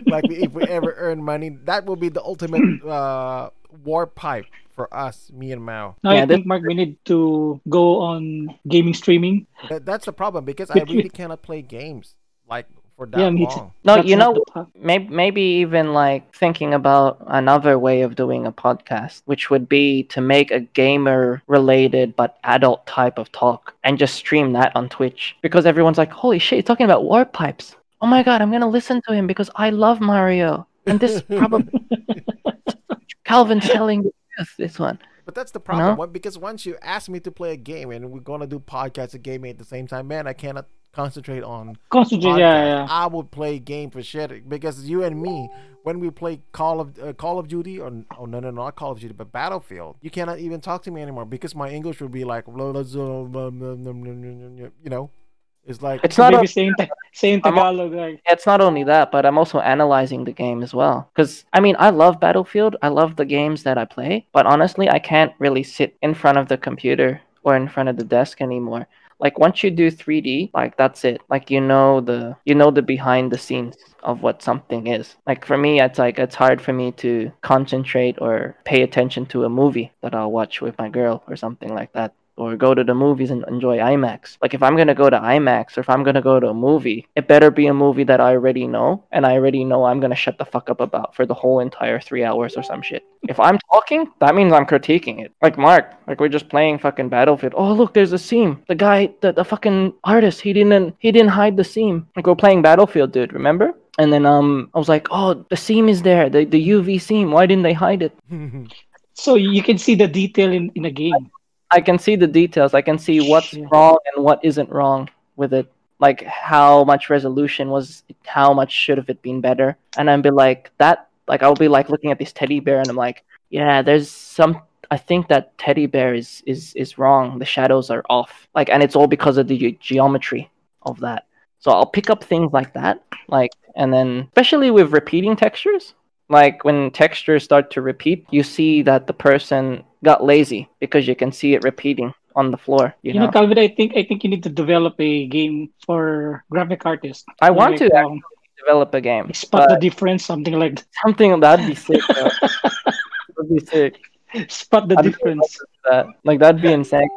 like if we ever earn money, that will be the ultimate <clears throat> uh, warp pipe for us, me and Mao. No, Yeah, I think Mark, we need to go on gaming streaming. That, that's the problem because I really cannot play games like for that Yeah, me too. No, That's you know, maybe maybe even like thinking about another way of doing a podcast, which would be to make a gamer related but adult type of talk and just stream that on Twitch because everyone's like, "Holy shit, he's talking about warp pipes." Oh my god, I'm gonna listen to him because I love Mario, and this <laughs> probably <laughs> Calvin's telling the truth. This one. But that's the problem know? What- because once you ask me to play a game and we're gonna do podcasts and gaming at the same time, man, I cannot concentrate on Concentrate, podcast. yeah, yeah. I would play game for shit because you and me, when we play Call of uh, Call of Duty or oh no no no not Call of Duty but Battlefield, you cannot even talk to me anymore because my English would be like you know, it's like It's not. Maybe a- saying, ta- saying I'm Tagalog, like, it's not only that, but I'm also analyzing the game as well. Because I mean, I love Battlefield. I love the games that I play. But honestly, I can't really sit in front of the computer or in front of the desk anymore. Like once you do 3D, like that's it. Like you know the you know the behind the scenes of what something is. Like for me, it's like it's hard for me to concentrate or pay attention to a movie that I'll watch with my girl or something like that or go to the movies and enjoy IMAX. Like if I'm gonna go to IMAX or if I'm gonna go to a movie, it better be a movie that I already know and I already know I'm gonna shut the fuck up about for the whole entire three hours or some shit. If I'm talking, that means I'm critiquing it. Like Mark, like we're just playing fucking Battlefield. Oh look, there's a seam. The guy, the, the fucking artist, he didn't he didn't hide the seam. Like we're playing Battlefield, dude. Remember? And then um, I was like, oh, the seam is there, the the UV seam. Why didn't they hide it? <laughs> so you can see the detail in, in a game. I can see the details. I can see what's wrong and what isn't wrong with it. Like how much resolution was, how much should have it been better? And I'd be like that. Like I'll be like looking at this teddy bear, and I'm like, yeah, there's some. I think that teddy bear is is is wrong. The shadows are off. Like, and it's all because of the ge- geometry of that. So I'll pick up things like that, like, and then especially with repeating textures. Like when textures start to repeat, you see that the person got lazy because you can see it repeating on the floor. You, You know, know, Calvin, I think I think you need to develop a game for graphic artists. I want to Like, um, develop a game. spot the difference, something like that. something that'd be sick. That'd <laughs> be sick. Spot the I'd difference. that. Like that'd be insane.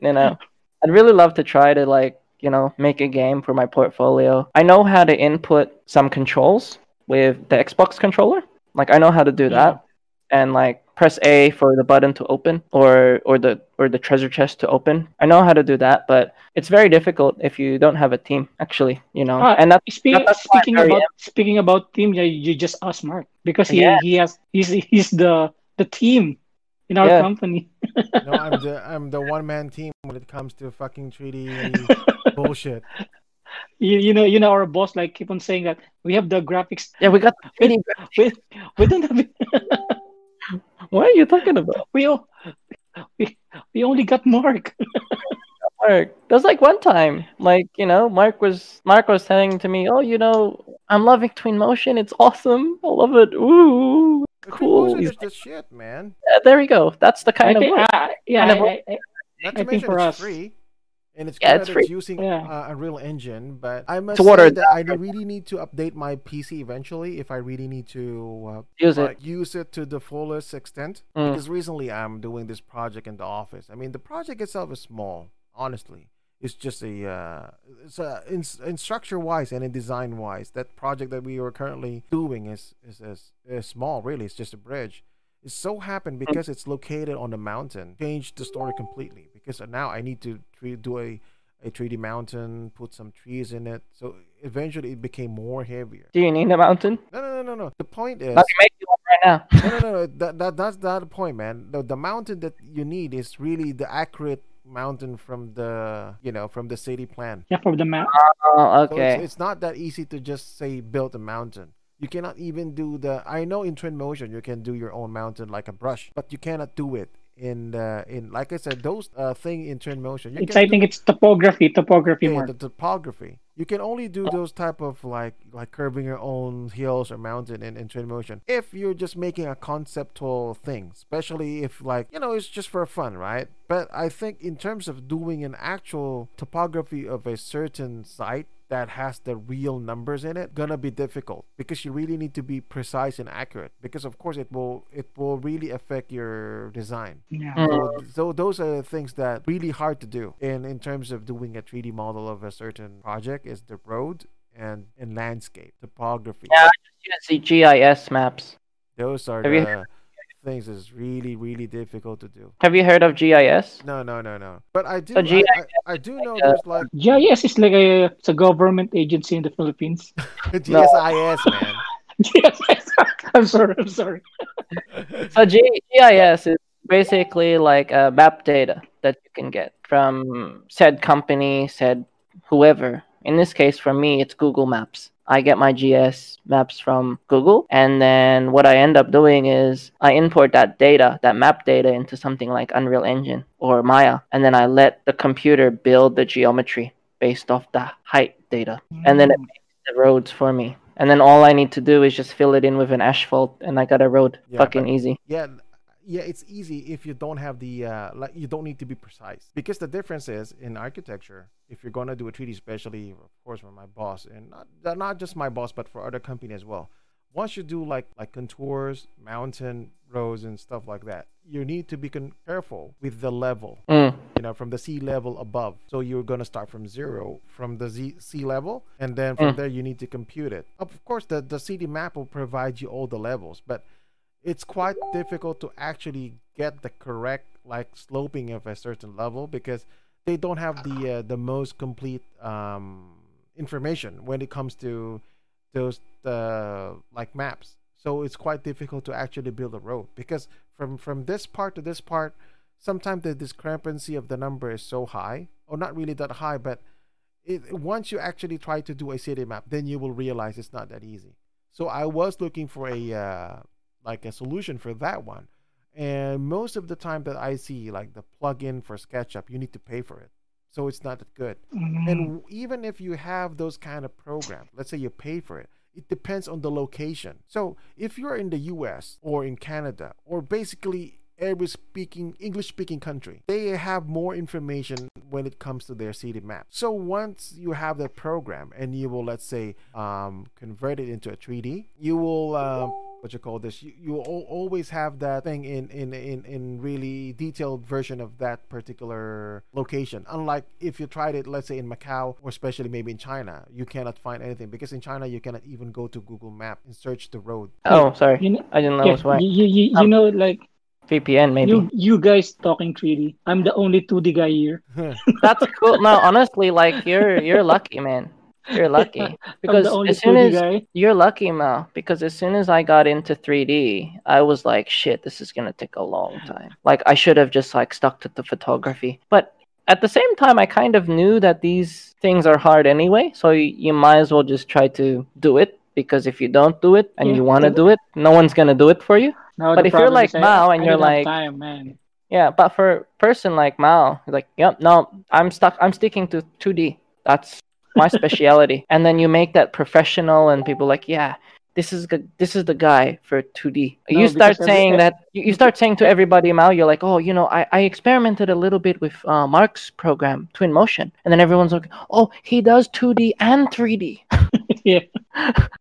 You know, I'd really love to try to like you know make a game for my portfolio. I know how to input some controls with the Xbox controller. Like I know how to do that, and like press A for the button to open or or the or the treasure chest to open. I know how to do that, but it's very difficult if you don't have a team. Actually, you know, Ah, and that's Speaking, that's why speaking I about speaking about team, yeah, you just ask Mark because he, Yeah. he has he's he's the the team in our Yeah. company. no, I'm the <laughs> I'm the one man team when it comes to fucking 3D <laughs> bullshit. You, you know you know our boss like keep on saying that we have the graphics. yeah. We got We, we, we don't have What are you talking about? we, o- we we only got Mark. <laughs> Mark. There was like one time, like you know, Mark was Mark was saying to me, "Oh, you know, I'm loving Twinmotion. It's awesome. I love it. Ooh, The cool." Motion is the shit, man. Yeah, there we go. That's the I kind of think, uh, yeah, kind of I, I, I- Not I to think mention for it's us- free. And it's Yeah, good it's that free. it's using Yeah. uh, Unreal Engine, but I must To say water that I really need to update my PC eventually if I really need to uh, Use it. like, use it to the fullest extent. Mm. Because recently I'm doing this project in the office. I mean, the project itself is small, honestly. it's just a uh, it's a in, in structure wise and in design wise that project that we are currently doing is is, is is small really it's just a bridge it so happened because it's located on the mountain changed the story completely because now i need to tre- do a a 3d mountain put some trees in it so eventually it became more heavier Do you need a mountain? no no no no no the point is Let me make you one right now. <laughs> no, no, no, no. That, that, that's not the point, man. The, the mountain that you need is really the accurate mountain from the, you know, from the city plan. Yeah, from the map. Oh, So okay. it's, it's not that easy to just say build a mountain. You cannot even do the. I know in Twinmotion you can do your own mountain like a brush, but you cannot do it in the in like I said those uh thing in Twinmotion. You It's I think do- it's topography, topography yeah, more. the topography. You can only do those type of like like curving your own hills or mountain in, in Twinmotion if you're just making a conceptual thing, especially if like you know it's just for fun, right? But I think in terms of doing an actual topography of a certain site that has the real numbers in it gonna be difficult because you really need to be precise and accurate because of course it will it will really affect your design Yeah. So, mm-hmm. so those are the things that really hard to do in in terms of doing a 3D model of a certain project is the road and and landscape topography. Yeah, I Use the GIS maps. Those are Have you- the things is really really difficult to do. Have you heard of GIS? No, no, no, no. But I do So I, GIS I, I do know uh, there's like <laughs> GIS is like a it's a government agency in the Philippines. <laughs> GSIS, man. <laughs> yes, I'm sorry, I'm sorry. So G- GIS is basically like a map data that you can get from said company, said whoever. In this case, for me, it's Google Maps. I get my GIS maps from Google, and then what I end up doing is I import that data, that map data, into something like Unreal Engine or Maya, and then I let the computer build the geometry based off the height data, and then it mm. makes the roads for me. And then all I need to do is just fill it in with an asphalt, and I got a road. Yeah, Fucking easy. Yeah, yeah, it's easy if you don't have the uh, like you don't need to be precise because the difference is in architecture. If you're gonna do a 3D, especially of course for my boss and not not just my boss but for other company as well. Once you do like like contours, mountain roads and stuff like that, you need to be con- careful with the level. Mm. You know, from the sea level above. So you're gonna start from zero from the z- sea level, and then from Mm. there you need to compute it. Of course, the the city map will provide you all the levels, but it's quite difficult to actually get the correct like sloping of a certain level because they don't have the uh, the most complete um, information when it comes to those uh, like maps. So it's quite difficult to actually build a road because from from this part to this part, sometimes the discrepancy of the number is so high, or not really that high, but it, once you actually try to do a city map, then you will realize it's not that easy. So I was looking for a uh, like a solution for that one. And most of the time that I see like the plugin for SketchUp, you need to pay for it. So it's not that good. Mm. And even if you have those kind of programs, let's say you pay for it, it depends on the location. So if you're in the US or in Canada or basically every speaking English speaking country, they have more information when it comes to their city map. So once you have that program and you will let's say um, convert it into a 3D, you will um, what you call this you, you always have that thing in, in in in really detailed version of that particular location unlike if you tried it let's say in macau or especially maybe in china you cannot find anything because in china you cannot even go to google map and search the road Oh, sorry. You know, I didn't know yeah, it was why. you, you, you, you Um, know, like VPN, maybe. you you guys talking 3D. I'm the only 2D guy here. <laughs> That's cool. No, honestly, like you're you're lucky, man. You're lucky <laughs> because as soon 2D as guy. you're lucky, Mao, because as soon as I got into 3D, I was like, shit, this is gonna take a long time. Like I should have just like stuck to the photography, but at the same time, I kind of knew that these things are hard anyway, so you, you might as well just try to do it. Because if you don't do it and Yeah, you want to do it, no one's gonna do it for you. Now But if you're like Mao and I you're like- time, man. Yeah, but for a person like Mao, like, yep, no, I'm stuck. I'm sticking to 2D. That's my specialty. and then you make that professional, and people like, yeah, this is the this is the guy for 2D. No, you start saying that. You, start saying to everybody, Mao, you're like, oh, you know, I, I experimented a little bit with uh, Mark's program, Twinmotion, and then everyone's like, oh, he does 2D and 3D. <laughs> <laughs> yeah.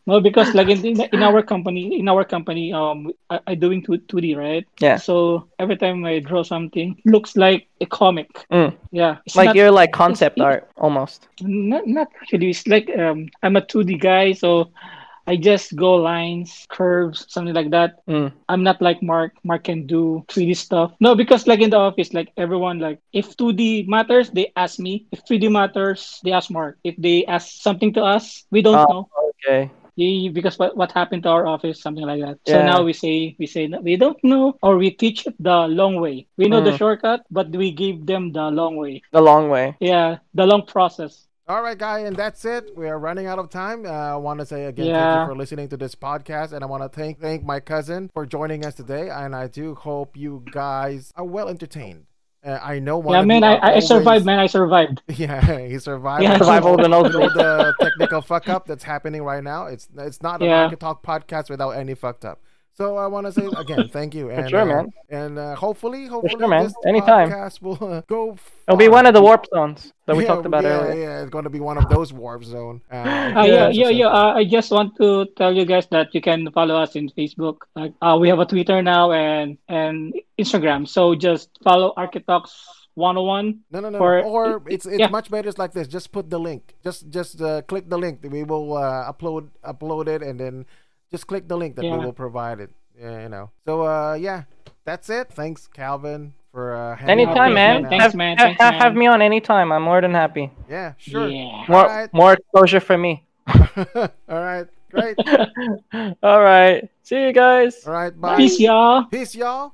No, because like in, in our company, in our company, um, I, I doing two two D, right? Yeah. So every time I draw something, looks like a comic. Mm. Yeah. It's like not, you're like concept art almost. not not actually. It's like um, I'm a two D guy, so I just go lines, curves, something like that. Mm. I'm not like Mark. Mark can do 3D stuff. No, because like in the office, like everyone, like if 2D matters, they ask me. If 3D matters, they ask Mark. If they ask something to us, we don't Oh. know. Okay. Yeah, because what, what happened to our office, something like that. Yeah. So now we say we say we don't know, or we teach the long way. We know the Mm. shortcut, but we give them the long way. The long way. Yeah, the long process. All right, guy, and that's it. We are running out of time. Uh, I want to say again, thank you for listening to this podcast, and I want to thank thank my cousin for joining us today. And I do hope you guys are well entertained. Uh, I know one yeah, man, I, I survived, man. I survived. <laughs> Yeah, he survived. Yeah, I Survival of the all the technical fuck up that's happening right now. It's it's not a Yeah. Talk podcast without any fucked up. So I want to say again, thank you, <laughs> and sure, uh, man. and uh, hopefully, hopefully, sure, man. this Anytime. podcast will uh, go. It'll be one of the warp zones that we Yeah, talked about yeah, earlier. Yeah, it's going to be one of those warp zone. Uh, <laughs> Uh, yeah, yeah, yeah, yeah. Uh, I just want to tell you guys that you can follow us in Facebook. Like, uh, we have a Twitter now and and Instagram. So just follow Architox 101. No, no, no. For- Or it's it's yeah. much better. It's like this. Just put the link. Just just uh, click the link. We will uh, upload upload it, and then just click the link that we will provide it. Yeah, you know. So uh, yeah, that's it. Thanks, Calvin, for uh, hanging out Anytime, man. Thanks, have, man. Thanks, ha- man. have me on anytime. I'm more than happy. Yeah, sure. Yeah. More, Alright. more exposure for me. <laughs> All right, great. <laughs> All right. See you guys. All right, bye. Peace, y'all. Peace, y'all.